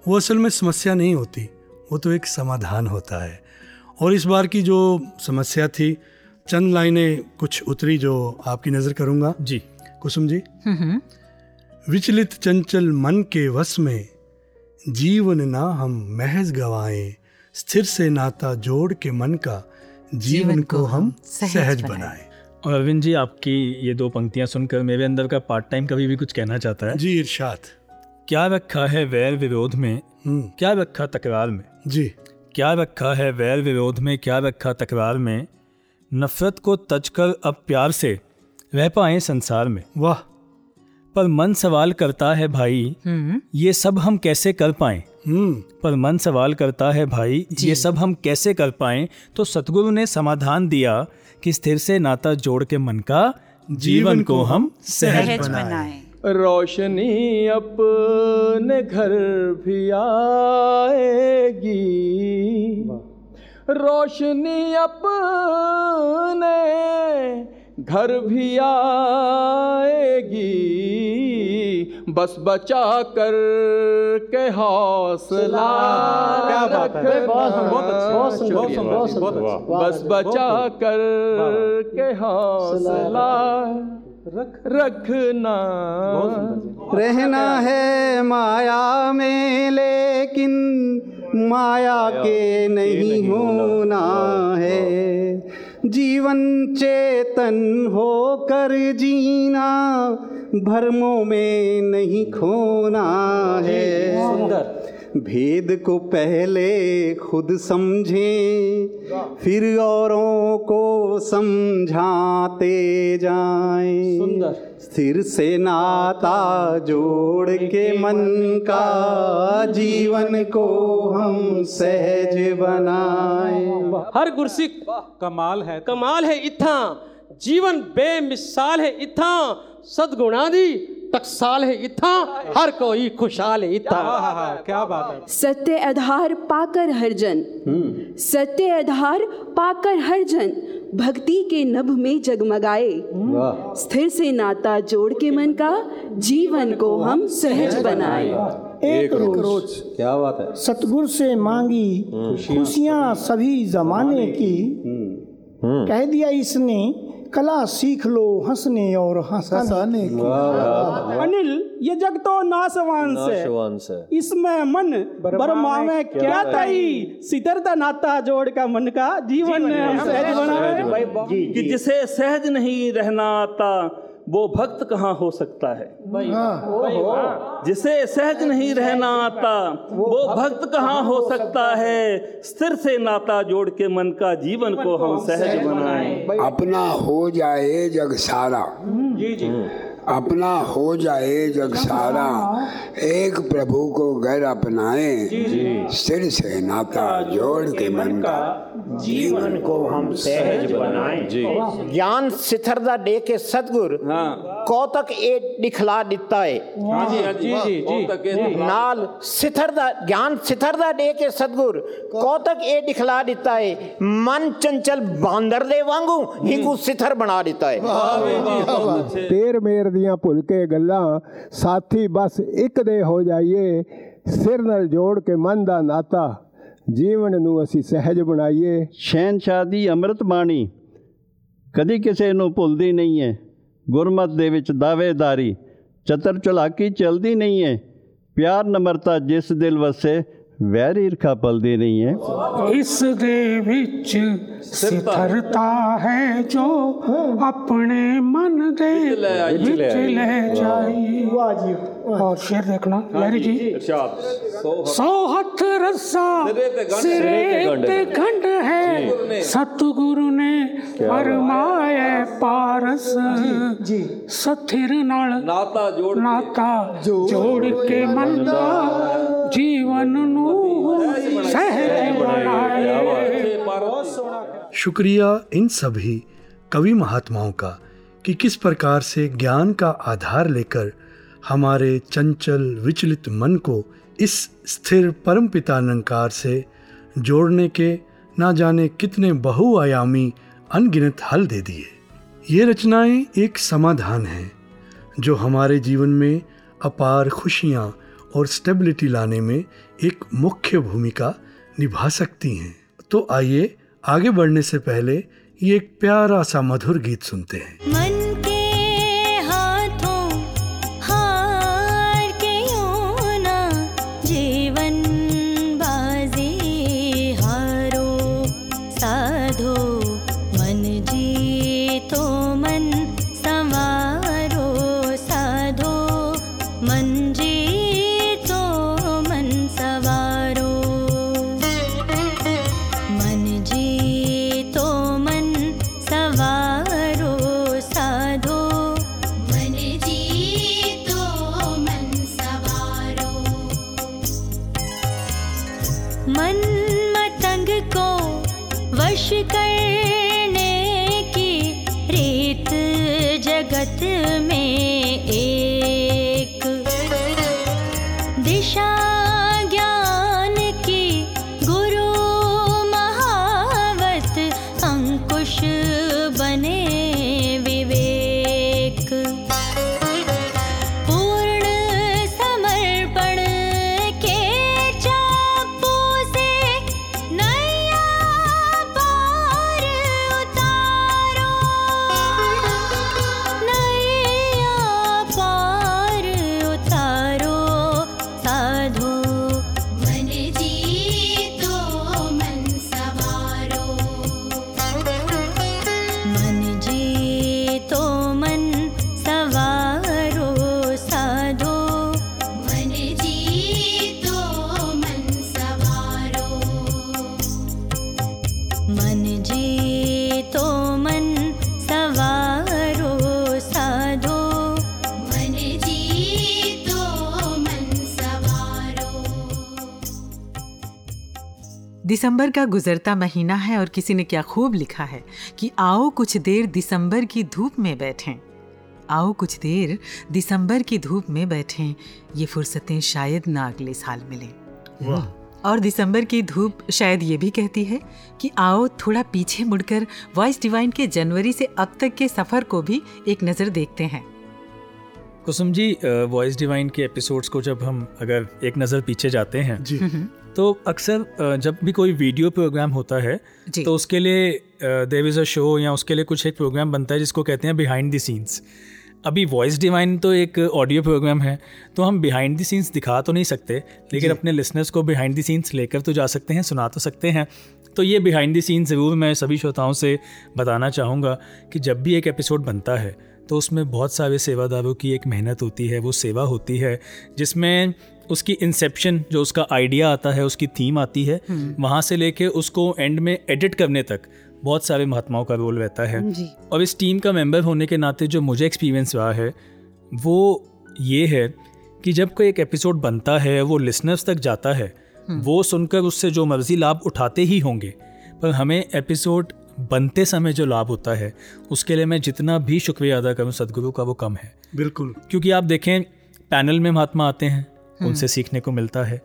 वो असल में समस्या नहीं होती वो तो एक समाधान होता है। और इस बार की जो समस्या थी चंद लाइनें कुछ उतरी जो आपकी नज़र करूँगा। जी। कुसुम जी। विचलित चंचल मन के वश में जीवन ना हम महज गवाएँ स्थिर से नाता जोड़ के मन का जीवन जीवन को हम सहज बनाएँ। और अरविंद जी आपकी ये दो पंक्तियाँ सुनकर मेरे अंदर का पार्ट टाइम कभी भी कुछ कहना चाहता है? जी इरशाद। क्या रखा है वैर विरोध में? क्या रखा तकरार में? जी। क्या रखा है वैर विरोध में? क्या रखा तकरार में? नफरत को तजकर अब प्यार से रह पाए संसार में। वाह। पर मन सवाल करता है भाई ये सब हम कैसे कर पाए? पर मन सवाल करता है भाई ये सब हम कैसे कर पाए? तो सतगुरु ने समाधान दिया कि स्थिर से नाता जोड़ के मन का जीवन को हम सहज बनाए। रोशनी अपने घर भी आएगी। रोशनी अपने घर भी आएगी। बस बचा कर के हौसला क्या बात है। बस बचा कर के हौसला रख। रखना। रहना है माया में लेकिन माया के नहीं होना है जीवन चेतन होकर जीना भरमों में नहीं खोना है। सुंदर। भेद को पहले खुद समझें फिर औरों को समझाते जाएँ। सुंदर। स्थिर से नाता जोड़ के मन का जीवन को हम सहज बनाए। हर गुरसिक कमाल है। कमाल है इथा जीवन बेमिसाल है इथा सदगुणादी टकसाल है इथा हर कोई खुशहाल है इथा क्या बात है। सत्य आधार पाकर हर जन। सत्य आधार पाकर हर जन। भक्ति के नभ में जगमगाए। स्थिर से नाता जोड़ के मन का जीवन को हम सहज बनाए। एक रोज। रोज। क्या बात है। सतगुरु से मांगी खुशियाँ सभी जमाने की। कह दिया इसने कला सीख लो हंसने और हंसाने। की। अनिल ये जग तो नाशवान से। इसमें मन बरमावे क्या ताई? सितरता नाता जोड़ का मन का जीवन सहज बना। कि जिसे सहज नहीं रहना आता वो भक्त कहाँ हो सकता है? जिसे सहज नहीं रहना आता वो भक्त कहाँ हो सकता है? स्थिर से नाता जोड़ के मन का जीवन को हम सहज बनाएँ। अपना हो जाए जग सारा। जी जी। अपना हो जाए जग सारा। एक प्रभु को घर अपनाए। सिर से नाता जोड़ के मन का ਜੀਵਨ ਕੋ ਹਮ ਸਹਿਜ ਬਣਾਏ। ਗਿਆਨ ਸਿਥਰ ਦਾ ਦੇ ਕੇ ਸਤਗੁਰ ਹਾਂ। ਕੋ ਤੱਕ ਇਹ ਦਿਖਲਾ ਦਿੱਤਾ ਹੈ ਹਾਂ ਜੀ ਜੀ ਜੀ ਨਾਲ ਸਿਥਰ ਦਾ ਗਿਆਨ ਸਿਥਰ ਦਾ ਦੇ ਕੇ ਸਤਗੁਰ ਕੋ ਤੱਕ ਇਹ ਦਿਖਲਾ ਦਿੱਤਾ ਹੈ ਮਨ ਚੰਚਲ ਬਾਂਦਰ ਦੇ ਵਾਂਗੂ ਹਿੰਗੂ ਸਿਥਰ ਬਣਾ ਦਿੱਤਾ ਹੈ ਤੇਰ ਮੇਰ ਦੀਆਂ ਭੁੱਲ ਕੇ ਗੱਲਾਂ ਸਾਥੀ ਬਸ ਇੱਕ ਦੇ ਹੋ ਜਾਈਏ ਸਿਰ ਨਾਲ ਜੋੜ ਕੇ ਮਨ ਦਾ ਨਾਤਾ। ਜੀਵਨ ਨੂੰ ਅਸੀਂ ਸਹਿਜ ਬਣਾਈਏ ਸ਼ਹਿਨशाह ਦੀ ਅੰਮ੍ਰਿਤ ਬਾਣੀ ਕਦੀ ਕਿਸੇ ਨੂੰ ਭੁੱਲਦੀ ਨਹੀਂ ਹੈ ਗੁਰਮਤ ਦੇ ਵਿੱਚ ਦਾਵੇਦਾਰੀ ਚਤਰ ਚਲਾਕੀ ਚਲਦੀ ਨਹੀਂ ਹੈ ਪਿਆਰ ਨਮਰਤਾ ਜਿਸ ਦਿਲ ਵਸੇ ਵੈਰ ਈਰਖਾ ਪਲਦੀ ਨਹੀਂ ਹੈ ਇਸ ਦੇ ਵਿੱਚ ਸਿਥਰਤਾ ਹੈ ਜੋ ਆਪਣੇ ਮਨ ਦੇ ਵਿੱਚ ਲੈ ਜਾਈ ਵਾਹ ਜੀ और शेर देखना। लहरी जी सौ हथ रस्सा सिरे ते खंड है। सतगुरु ने फरमाया पारस। जी सथिर नाल नाता जोड़ नाता जोड़ के मन दा जीवन नु सहज बनाए शुक्रिया इन सभी कवि महात्माओं का कि किस प्रकार से ज्ञान का आधार लेकर हमारे चंचल विचलित मन को इस स्थिर परम पिता निरंकार से जोड़ने के ना जाने कितने बहुआयामी अनगिनत हल दे दिए। ये रचनाएँ एक समाधान हैं, जो हमारे जीवन में अपार खुशियाँ और स्टेबिलिटी लाने में एक मुख्य भूमिका निभा सकती हैं। तो आइए आगे बढ़ने से पहले ये एक प्यारा सा मधुर गीत सुनते हैं। में। दिसंबर का गुजरता महीना है और किसी ने क्या खूब लिखा है कि आओ कुछ देर दिसंबर की धूप में बैठें। आओ कुछ देर दिसंबर की धूप में बैठें ये फुर्सतें शायद ना अगले साल मिलें। और दिसंबर की धूप शायद ये भी कहती है कि आओ थोड़ा पीछे मुड़कर वॉइस डिवाइन के जनवरी से अब तक के सफ़र को भी एक नज़र देखते हैं। कुसुम जी वॉइस डिवाइन के एपिसोड्स को जब हम अगर एक नज़र पीछे जाते हैं जी। तो अक्सर जब भी कोई वीडियो प्रोग्राम होता है तो उसके लिए देव इज़ अ शो या उसके लिए कुछ एक प्रोग्राम बनता है जिसको कहते हैं बिहाइंड द सीन्स अभी वॉइस डिवाइन तो एक ऑडियो प्रोग्राम है तो हम बिहाइंड द सीन्स दिखा तो नहीं सकते लेकिन अपने लिसनर्स को बिहाइंड द सीन्स लेकर तो जा सकते हैं सुना तो सकते हैं। तो ये बिहाइंड द सीन्स ज़रूर मैं सभी श्रोताओं से बताना चाहूँगा कि जब भी एक एपिसोड बनता है तो उसमें बहुत सारे सेवादारों की एक मेहनत होती है वो सेवा होती है जिसमें उसकी इंसेप्शन जो उसका आइडिया आता है उसकी थीम आती है वहाँ से लेके उसको एंड में एडिट करने तक बहुत सारे महात्माओं का रोल रहता है। और इस टीम का मेंबर होने के नाते जो मुझे एक्सपीरियंस रहा है वो ये है कि जब कोई एक एपिसोड बनता है वो लिसनर्स तक जाता है वो सुनकर उससे जो मर्ज़ी लाभ उठाते ही होंगे पर हमें एपिसोड बनते समय जो लाभ होता है उसके लिए मैं जितना भी शुक्रिया अदा करूँ सदगुरु का वो कम है। बिल्कुल। क्योंकि आप देखें पैनल में महात्मा आते हैं उनसे सीखने को मिलता है।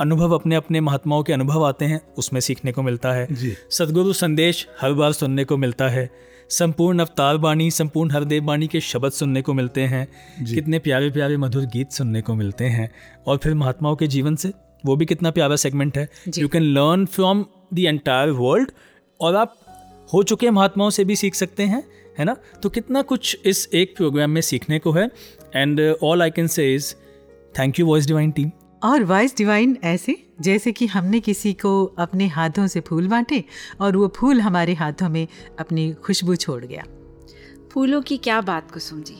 अनुभव अपने अपने महात्माओं के अनुभव आते हैं उसमें सीखने को मिलता है। सदगुरु संदेश हर बार सुनने को मिलता है। संपूर्ण अवतार बाणी संपूर्ण हरदेव बाणी के शब्द सुनने को मिलते हैं। कितने प्यारे प्यारे मधुर गीत सुनने को मिलते हैं। और फिर महात्माओं के जीवन से वो भी कितना प्यारा सेगमेंट है। You can learn from the entire world और आप हो चुके महात्माओं से भी सीख सकते हैं है ना? तो कितना कुछ इस एक प्रोग्राम में सीखने को है। And all I can say is thank you Voice Divine team और वॉइस डिवाइन ऐसे जैसे कि हमने किसी को अपने हाथों से फूल बांटे और वो फूल हमारे हाथों में अपनी खुशबू छोड़ गया। फूलों की क्या बात कुसुम जी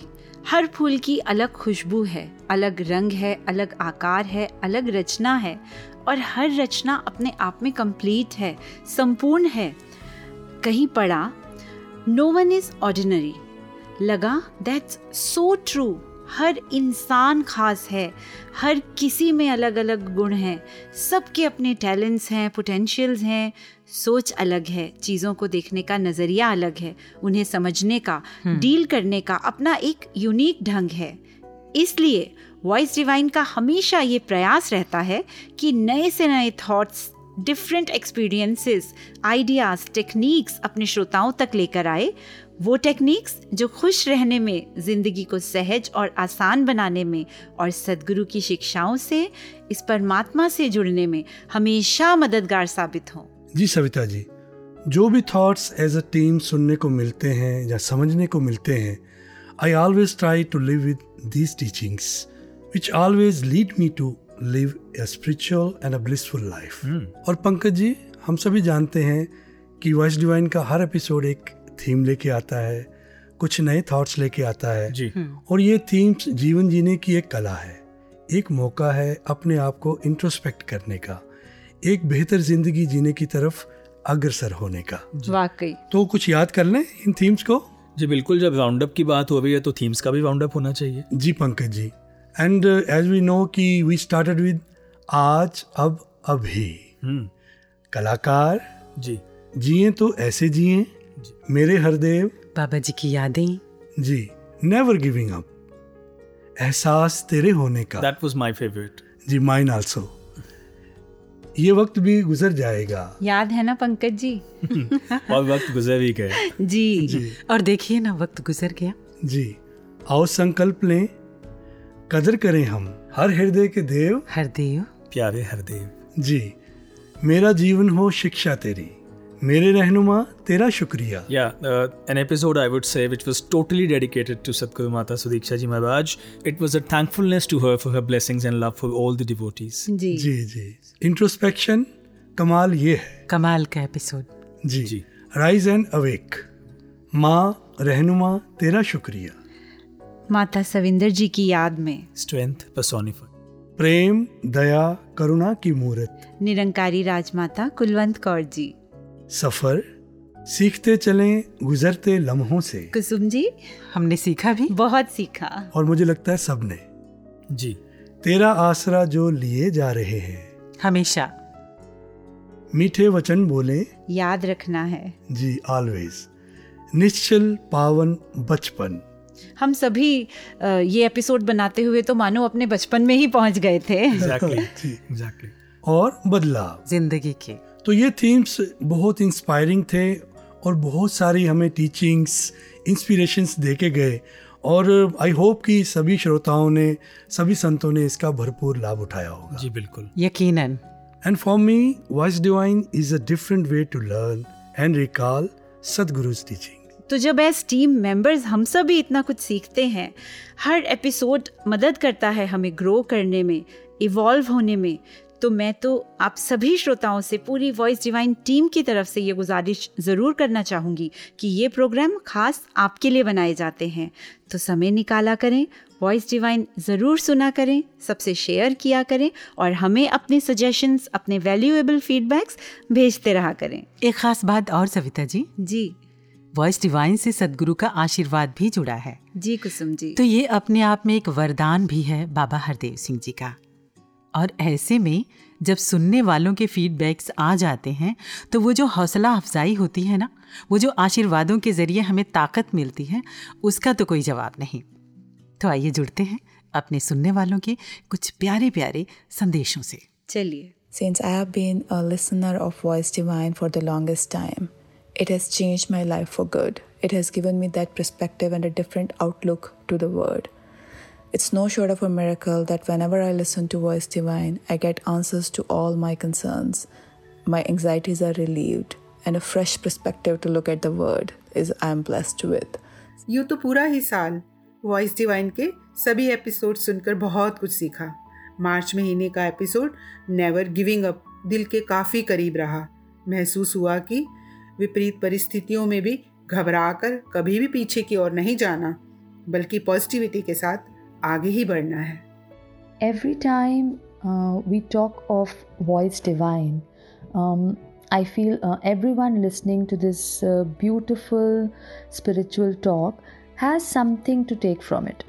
हर फूल की अलग खुशबू है अलग रंग है अलग आकार है अलग रचना है और हर रचना अपने आप में कंप्लीट है संपूर्ण है। कहीं पढ़ा नो वन इज़ ऑर्डिनरी लगा दैट्स सो ट्रू हर इंसान खास है हर किसी में अलग अलग गुण हैं। सबके अपने टैलेंट्स हैं पोटेंशियल्स हैं। सोच अलग है चीज़ों को देखने का नज़रिया अलग है उन्हें समझने का डील करने का अपना एक यूनिक ढंग है। इसलिए वॉइस डिवाइन का हमेशा ये प्रयास रहता है कि नए से नए thoughts different experiences ideas techniques अपने श्रोताओं तक लेकर आए। वो टेक्निक्स जो खुश रहने में, ज़िंदगी को सहज और आसान बनाने में और सदगुरु की शिक्षाओं से, इस परमात्मा से जुड़ने में हमेशा मददगार साबित हों। जी सविता जी, जो भी थॉट्स एज अ टीम सुनने को मिलते हैं या समझने को मिलते हैं I always try to live with these teachings which always lead me to live a spiritual and a blissful life और पंकज जी हम सभी जानते हैं कि वॉइस डिवाइन का हर एपिसोड एक थीम लेके आता है कुछ नए थॉट्स लेके आता है। जी। और ये थीम्स जीवन जीने की एक कला है एक मौका है अपने आप को इंट्रोस्पेक्ट करने का एक बेहतर ज़िंदगी जीने की तरफ़ अग्रसर होने का। वाकई। तो कुछ याद कर लें इन थीम्स को? जी बिल्कुल जब राउंड अप की बात हो रही है तो थीम्स का भी राउंड अप होना चाहिए। जी Pankaj ji. And as we know कि वी स्टार्टेड विद आज अब अभी। कलाकार जी। जिए तो ऐसे जिए मेरे हरदेव। बाबा जी की यादें। जी नेवर गिविंग अप एहसास तेरे होने का। दैट वाज माय फेवरेट जी माइन आल्सो ये वक्त भी गुजर जाएगा। याद है ना पंकज जी? और वक्त गुजर ही गया जी, जी। और देखिए ना वक्त गुजर गया। जी। आओ संकल्प लें। कदर करें हम हर हृदय के देव। हर देव। प्यारे हरदेव जी मेरा जीवन हो शिक्षा तेरी मेरे रहनुमा तेरा शुक्रिया। या an episode I would say which was totally dedicated to Satguru Mata Sudiksha ji Maharaj it was a thankfulness to her for her blessings and love for all the devotees जी। जी जी। इंट्रोस्पेक्शन कमाल ये है। कमाल का एपिसोड जी। जी। राइज एंड अवेक माँ रहनुमा तेरा शुक्रिया। माता सविंदर जी की याद में। Strength personified. प्रेम दया करुणा की मूर्त। निरंकारी राजमाता कुलवंत कौर जी। सफ़र सीखते चले गुजरते लम्हों से। कुसुम जी हमने सीखा भी। बहुत सीखा। और मुझे लगता है सबने। जी। तेरा आसरा जो लिए जा रहे हैं। हमेशा। मीठे वचन बोले। याद रखना है। जी ऑलवेज निश्चल पावन बचपन। हम सभी ये एपिसोड बनाते हुए तो मानो अपने बचपन में ही पहुँच गए थे। Exactly. exactly. और बदलाव। ज़िंदगी के। तो ये थीम्स बहुत इंस्पायरिंग थे और बहुत सारी हमें टीचिंग्स इंस्पिरेशंस दे के गए। और आई होप कि सभी श्रोताओं ने सभी संतों ने इसका भरपूर लाभ उठाया होगा। जी बिल्कुल। यकीनन। And for me Voice Divine is a different way to learn and recall Sadguru's teaching तो जब एज टीम मेंबर्स हम सब भी इतना कुछ सीखते हैं हर एपिसोड मदद करता है हमें ग्रो करने में इवॉल्व होने में तो मैं तो आप सभी श्रोताओं से पूरी वॉइस डिवाइन टीम की तरफ़ से ये गुजारिश ज़रूर करना चाहूँगी कि ये प्रोग्राम खास आपके लिए बनाए जाते हैं। तो समय निकाला करें वॉइस डिवाइन ज़रूर सुना करें सबसे शेयर किया करें और हमें अपने सजेशंस अपने वैल्यूएबल फीडबैक्स भेजते रहा करें। एक खास बात और सविता जी। जी। वॉइस डिवाइन से सदगुरु का आशीर्वाद भी जुड़ा है। जी कुसुम जी। तो ये अपने आप में एक वरदान भी है बाबा हरदेव सिंह जी का। और ऐसे में जब सुनने वालों के फीडबैक्स आ जाते हैं तो वो जो हौसला अफजाई होती है ना वो जो आशीर्वादों के ज़रिए हमें ताकत मिलती है उसका तो कोई जवाब नहीं। तो आइए जुड़ते हैं अपने सुनने वालों के कुछ प्यारे प्यारे संदेशों से। चलिए। Since I have been a listener of Voice Divine for the longest time, it has changed my life for good. It has given me that perspective and a different outlook to the word. It's no short of a miracle that whenever I listen to Voice Divine, I get answers to all my concerns. My anxieties are relieved, and a fresh perspective to look at the word is I am blessed with. यूँ तो पूरा ही साल वॉइस डिवाइन के सभी एपिसोड सुनकर बहुत कुछ सीखा मार्च महीने का एपिसोड नेवर गिविंग अप दिल के काफ़ी करीब रहा महसूस हुआ कि विपरीत परिस्थितियों में भी घबराकर कभी भी पीछे की ओर नहीं जाना बल्कि पॉजिटिविटी के साथ आगे ही बढ़ना है uh, we talk of Voice Divine, um, I feel uh, everyone listening to this uh, beautiful spiritual talk has something to take from it.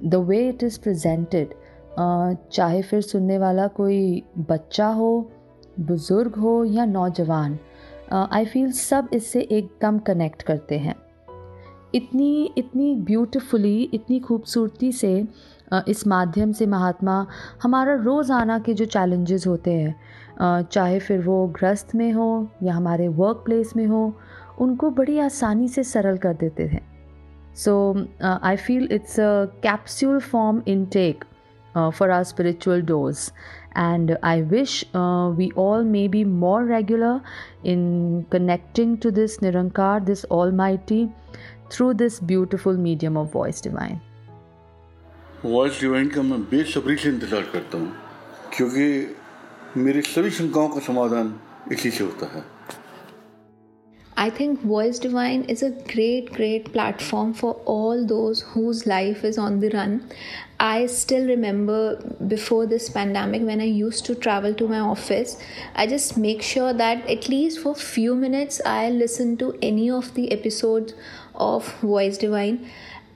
The way it is presented, uh, चाहे फिर सुनने वाला कोई बच्चा हो बुज़ुर्ग हो या नौजवान आई फील सब इससे एकदम कनेक्ट करते हैं। इतनी इतनी ब्यूटिफुली इतनी खूबसूरती से इस माध्यम से महात्मा, हमारा रोज़ाना के जो चैलेंजेस होते हैं चाहे फिर वो ग्रस्त में हो या हमारे वर्क प्लेस में हो, उनको बड़ी आसानी से सरल कर देते हैं। So I feel it's a capsule form intake for our spiritual dose and I wish uh, we all may be more regular in connecting to this Nirankar, this Almighty, through this beautiful medium of voice divine. Voice Divine का मैं बेसब्री से इंतज़ार करता हूँ क्योंकि मेरी सभी शंकाओं का समाधान इसी से होता है I think Voice Divine is a great, great platform for all those whose life is on the run. I still remember before this pandemic when I used to travel to my office, I just make sure that at least for few minutes I listen to any of the episodes of Voice Divine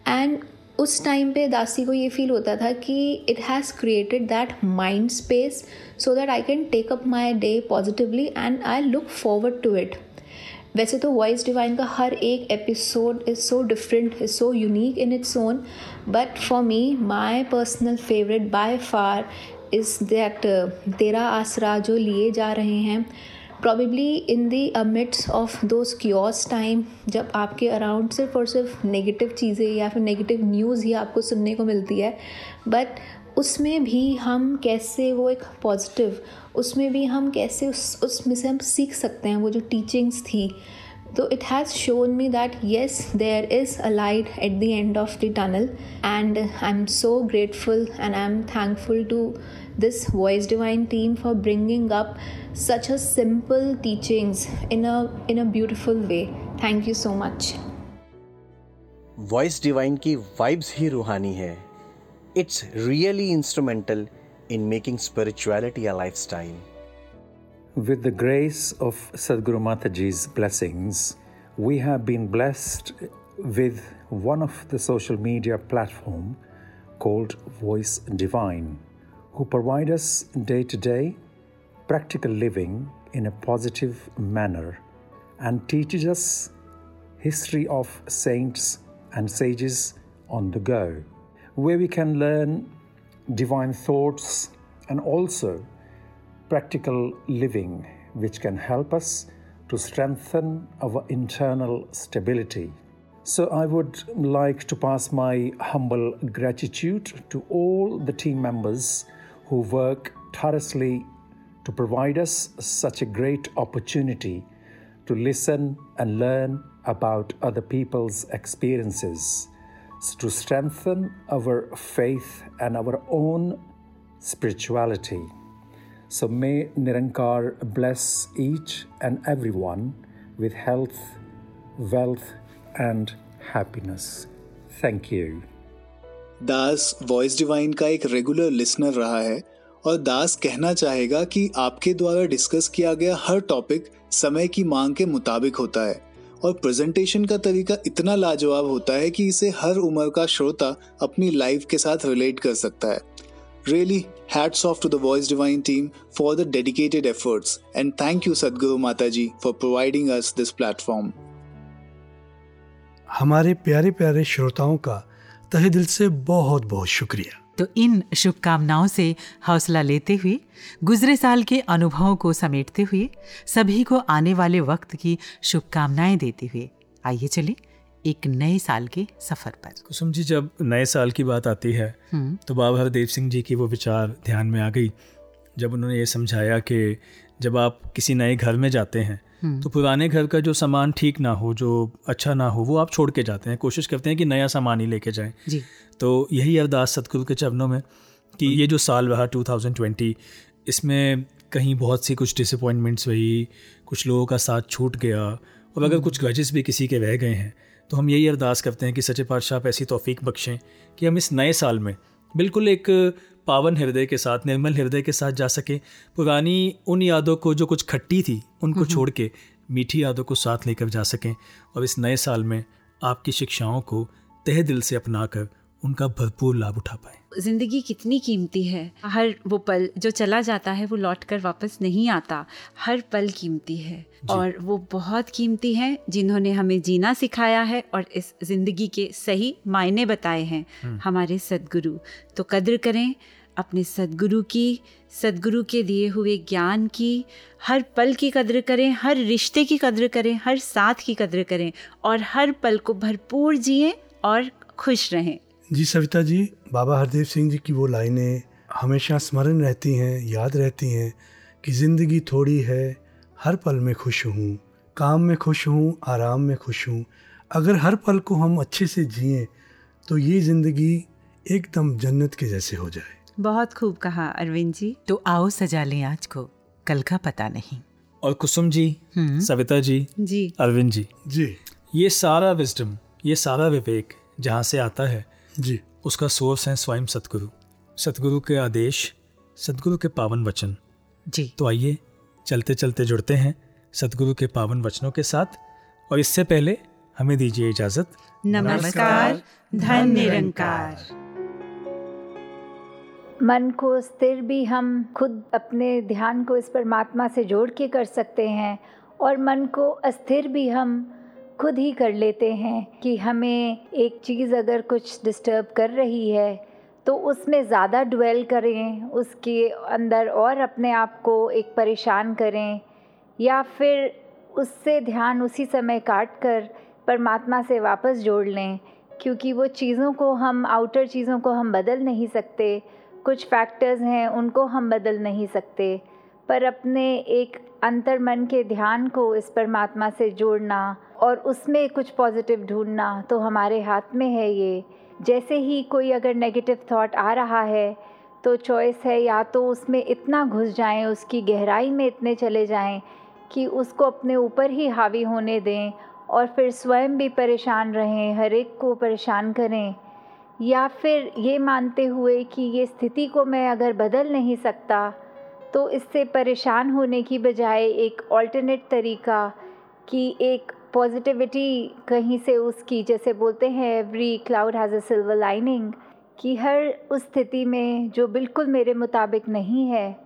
and उस टाइम पे दासी को ये फील होता था कि it has created that mind space so that I can take up my day positively and I look forward to it वैसे तो वॉइस डिवाइन का हर एक episode is so different is so unique in its own but for me my personal favourite by far is that तेरा आसरा जो लिए जा रहे हैं। Probably in the amidst of those chaos time जब आपके अराउंड सिर्फ़ और सिर्फ़ नेगेटिव चीज़ें या फिर नेगेटिव न्यूज़ ही आपको सुनने को मिलती है बट उसमें भी हम कैसे वो एक पॉजिटिव उसमें भी हम कैसे उस, उसमें से हम सीख सकते हैं वो जो टीचिंग्स थी। तो it has shown me that yes there is a light at the end of the tunnel and I am so grateful and I am thankful to this voice divine team for bringing up such a simple teachings in a in a beautiful way. Thank you so much. Voice Divine की वाइब्स ही रूहानी है। It's really instrumental in making spirituality a lifestyle. With the grace of Sadhguru Mataji's blessings, we have been blessed with one of the social media platform called Voice Divine, who provide us day to day practical living in a positive manner and teaches us history of saints and sages on the go, where we can learn divine thoughts and also practical living, which can help us to strengthen our internal stability. So, I would like to pass my humble gratitude to all the team members who work tirelessly to provide us such a great opportunity to listen and learn about other people's experiences to strengthen our faith and our own spirituality. So may Nirankar bless each and everyone with health, wealth, and happiness. Thank you. दास वॉइस डिवाइन का एक रेगुलर लिसनर रहा है और दास कहना चाहेगा कि आपके द्वारा डिस्कस किया गया हर टॉपिक समय की मांग के मुताबिक होता है और प्रेजेंटेशन का तरीका इतना लाजवाब होता है कि इसे हर उम्र का श्रोता अपनी लाइफ के साथ रिलेट कर सकता है। Really hats off to the Voice Divine team for the dedicated efforts and thank you Sadguru Mata ji for providing us this platform हमारे प्यारे प्यारे श्रोताओं का तहे दिल से बहुत बहुत शुक्रिया। तो इन शुभकामनाओं से हौसला लेते हुए गुजरे साल के अनुभवों को समेटते हुए सभी को आने वाले वक्त की शुभकामनाएँ देते हुए आइए चले एक नए साल के सफ़र पर। कुसुम जी जब नए साल की बात आती है तो बाबा हरदेव सिंह जी की वो विचार ध्यान में आ गई जब उन्होंने ये समझाया कि जब आप किसी नए घर में जाते हैं तो पुराने घर का जो सामान ठीक ना हो जो अच्छा ना हो वो आप छोड़ के जाते हैं। कोशिश करते हैं कि नया सामान ही लेके जाएँ। जी। तो यही अरदास सतगुरु के चरणों में कि ये जो साल रहा 2020 इसमें कहीं बहुत सी कुछ डिसअपॉइंटमेंट्स रही कुछ लोगों का साथ छूट गया और अगर कुछ ग्रजेस भी किसी के रह गए हैं तो हम यही अरदास करते हैं कि सचे पातशाह आप ऐसी तौफीक बख्शें कि हम इस नए साल में बिल्कुल एक पावन हृदय के साथ निर्मल हृदय के साथ जा सके। पुरानी उन यादों को जो कुछ खट्टी थी उनको छोड़ के मीठी यादों को साथ लेकर जा सकें और इस नए साल में आपकी शिक्षाओं को तह दिल से अपना कर उनका भरपूर लाभ उठा पाए। ज़िंदगी कितनी कीमती है? हर वो पल जो चला जाता है वो लौट कर वापस नहीं आता। हर पल कीमती है। और वो बहुत कीमती हैं जिन्होंने हमें जीना सिखाया है और इस ज़िंदगी के सही मायने बताए हैं हमारे सदगुरु। तो कद्र करें अपने सदगुरु की सदगुरु के दिए हुए ज्ञान की। हर पल की कद्र करें हर रिश्ते की कद्र करें हर साथ की कद्र करें और हर पल को भरपूर जिएँ और खुश रहें। जी सविता जी बाबा हरदेव सिंह जी की वो लाइनें हमेशा स्मरण रहती हैं याद रहती हैं कि ज़िंदगी थोड़ी है हर पल में खुश हूँ काम में खुश हूँ आराम में खुश हूँ। अगर हर पल को हम अच्छे से जिए तो ये ज़िंदगी एकदम जन्नत के जैसे हो जाए। बहुत खूब कहा अरविंद जी। तो आओ सजा लें आज को कल का पता नहीं। और कुसुम जी हम्म। सविता जी जी। अरविंद जी जी। ये सारा विजडम ये सारा विवेक जहाँ से आता है जी। उसका सोर्स है स्वयं सतगुरु। सतगुरु के आदेश सतगुरु के पावन वचन। जी। तो आइए चलते चलते जुड़ते हैं सतगुरु के पावन वचनों के साथ और इससे पहले हमें दीजिए इजाज़त। नमस्कार धन निरंकार। मन को स्थिर भी हम खुद अपने ध्यान को इस परमात्मा से जोड़ के कर सकते हैं और मन को अस्थिर भी हम खुद ही कर लेते हैं कि हमें एक चीज़ अगर कुछ डिस्टर्ब कर रही है तो उसमें ज़्यादा ड्वेल करें, उसके अंदर और अपने आप को एक परेशान करें, या फिर उससे ध्यान उसी समय काट कर परमात्मा से वापस जोड़ लें, क्योंकि वो चीज़ों को हम आउटर चीज़ों को हम बदल नहीं सकते। कुछ फैक्टर्स हैं, उनको हम बदल नहीं सकते। पर अपने एक अंतर मन के ध्यान को इस परमात्मा से जोड़ना और उसमें कुछ पॉजिटिव ढूंढना तो हमारे हाथ में है ये। जैसे ही कोई अगर नेगेटिव थॉट आ रहा है तो चॉइस है या तो उसमें इतना घुस जाएँ, उसकी गहराई में इतने चले जाएँ कि उसको अपने ऊपर ही हावी होने दें और फिर स्वयं भी परेशान रहें, हर एक को परेशान करें। या फिर ये मानते हुए कि ये स्थिति को मैं अगर बदल नहीं सकता तो इससे परेशान होने की बजाय एक ऑल्टरनेट तरीका कि एक पॉजिटिविटी कहीं से उसकी, जैसे बोलते हैं every cloud has a silver lining कि हर उस स्थिति में जो बिल्कुल मेरे मुताबिक नहीं है,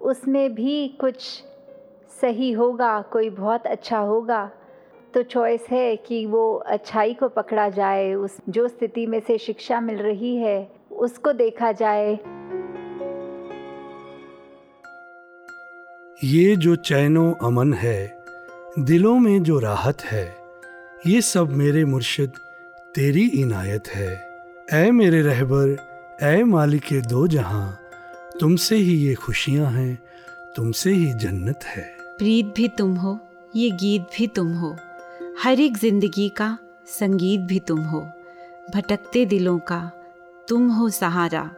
उसमें भी कुछ सही होगा, कोई बहुत अच्छा होगा। तो चॉइस है कि वो अच्छाई को पकड़ा जाए, उस जो स्थिति में से शिक्षा मिल रही है, उसको देखा जाए। ये जो चैनो अमन है दिलों में जो राहत है ये सब मेरे मुर्शिद तेरी इनायत है। ऐ मेरे रहबर ऐ मालिक दो जहाँ तुमसे ही ये खुशियाँ हैं तुमसे ही जन्नत है। प्रीत भी तुम हो ये गीत भी तुम हो हर एक ज़िंदगी का संगीत भी तुम हो भटकते दिलों का तुम हो सहारा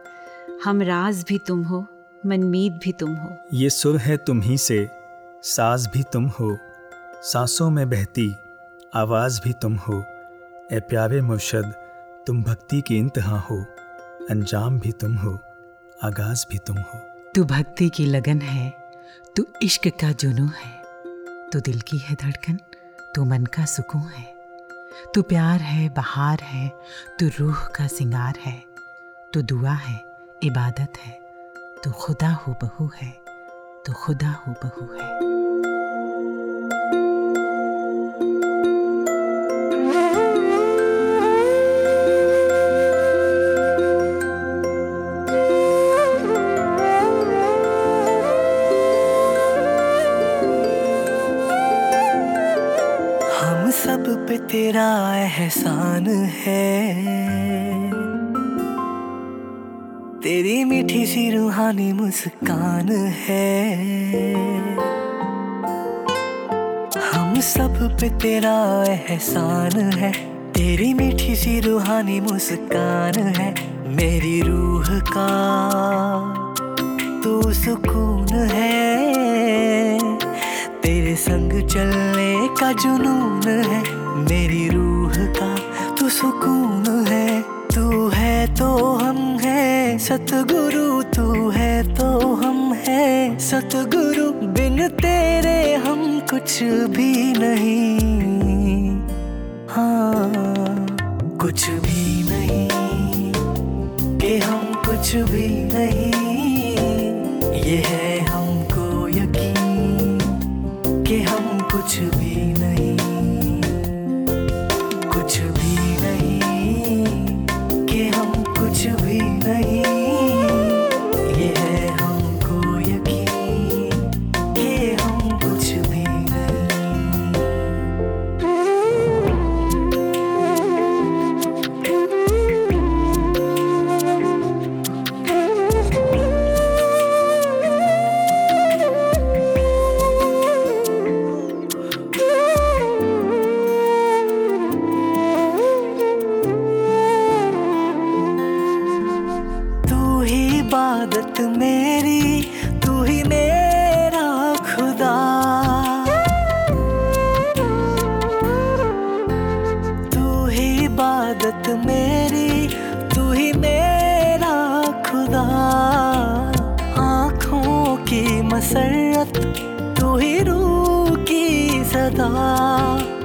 हम राज भी तुम हो मनमीत भी तुम हो। ये सुर है तुम ही से साज भी तुम हो। सांसों में बहती आवाज़ भी तुम हो। ए प्यारे मुर्शद, तुम भक्ति की इंतहा हो। अंजाम भी तुम हो, आगाज़ भी तुम हो। तू भक्ति की लगन है, तू इश्क का जुनू है। तू दिल की है धड़कन, तू मन का सुकून है। तू प्यार है, बहार है, तू रूह का सिंगार है। तू दुआ है, इबादत है, तू खुदा हो बहू है, तू खुदा हो बहू है। पे तेरा एहसान है। तेरी मीठी सी रूहानी मुस्कान है। हम सब पे तेरा एहसान है। तेरी मीठी सी रूहानी मुस्कान है। मेरी रूह का तू सुकून है। तेरे संग चलने का जुनून है। मेरी रूह का तू सुकून है, तू है तो हम है। सतगुरु तू है तो हम है। सतगुरु बिन तेरे हम कुछ भी नहीं। हाँ कुछ भी नहीं, कि हम कुछ भी नहीं। हसरत तू ही रू की सदा।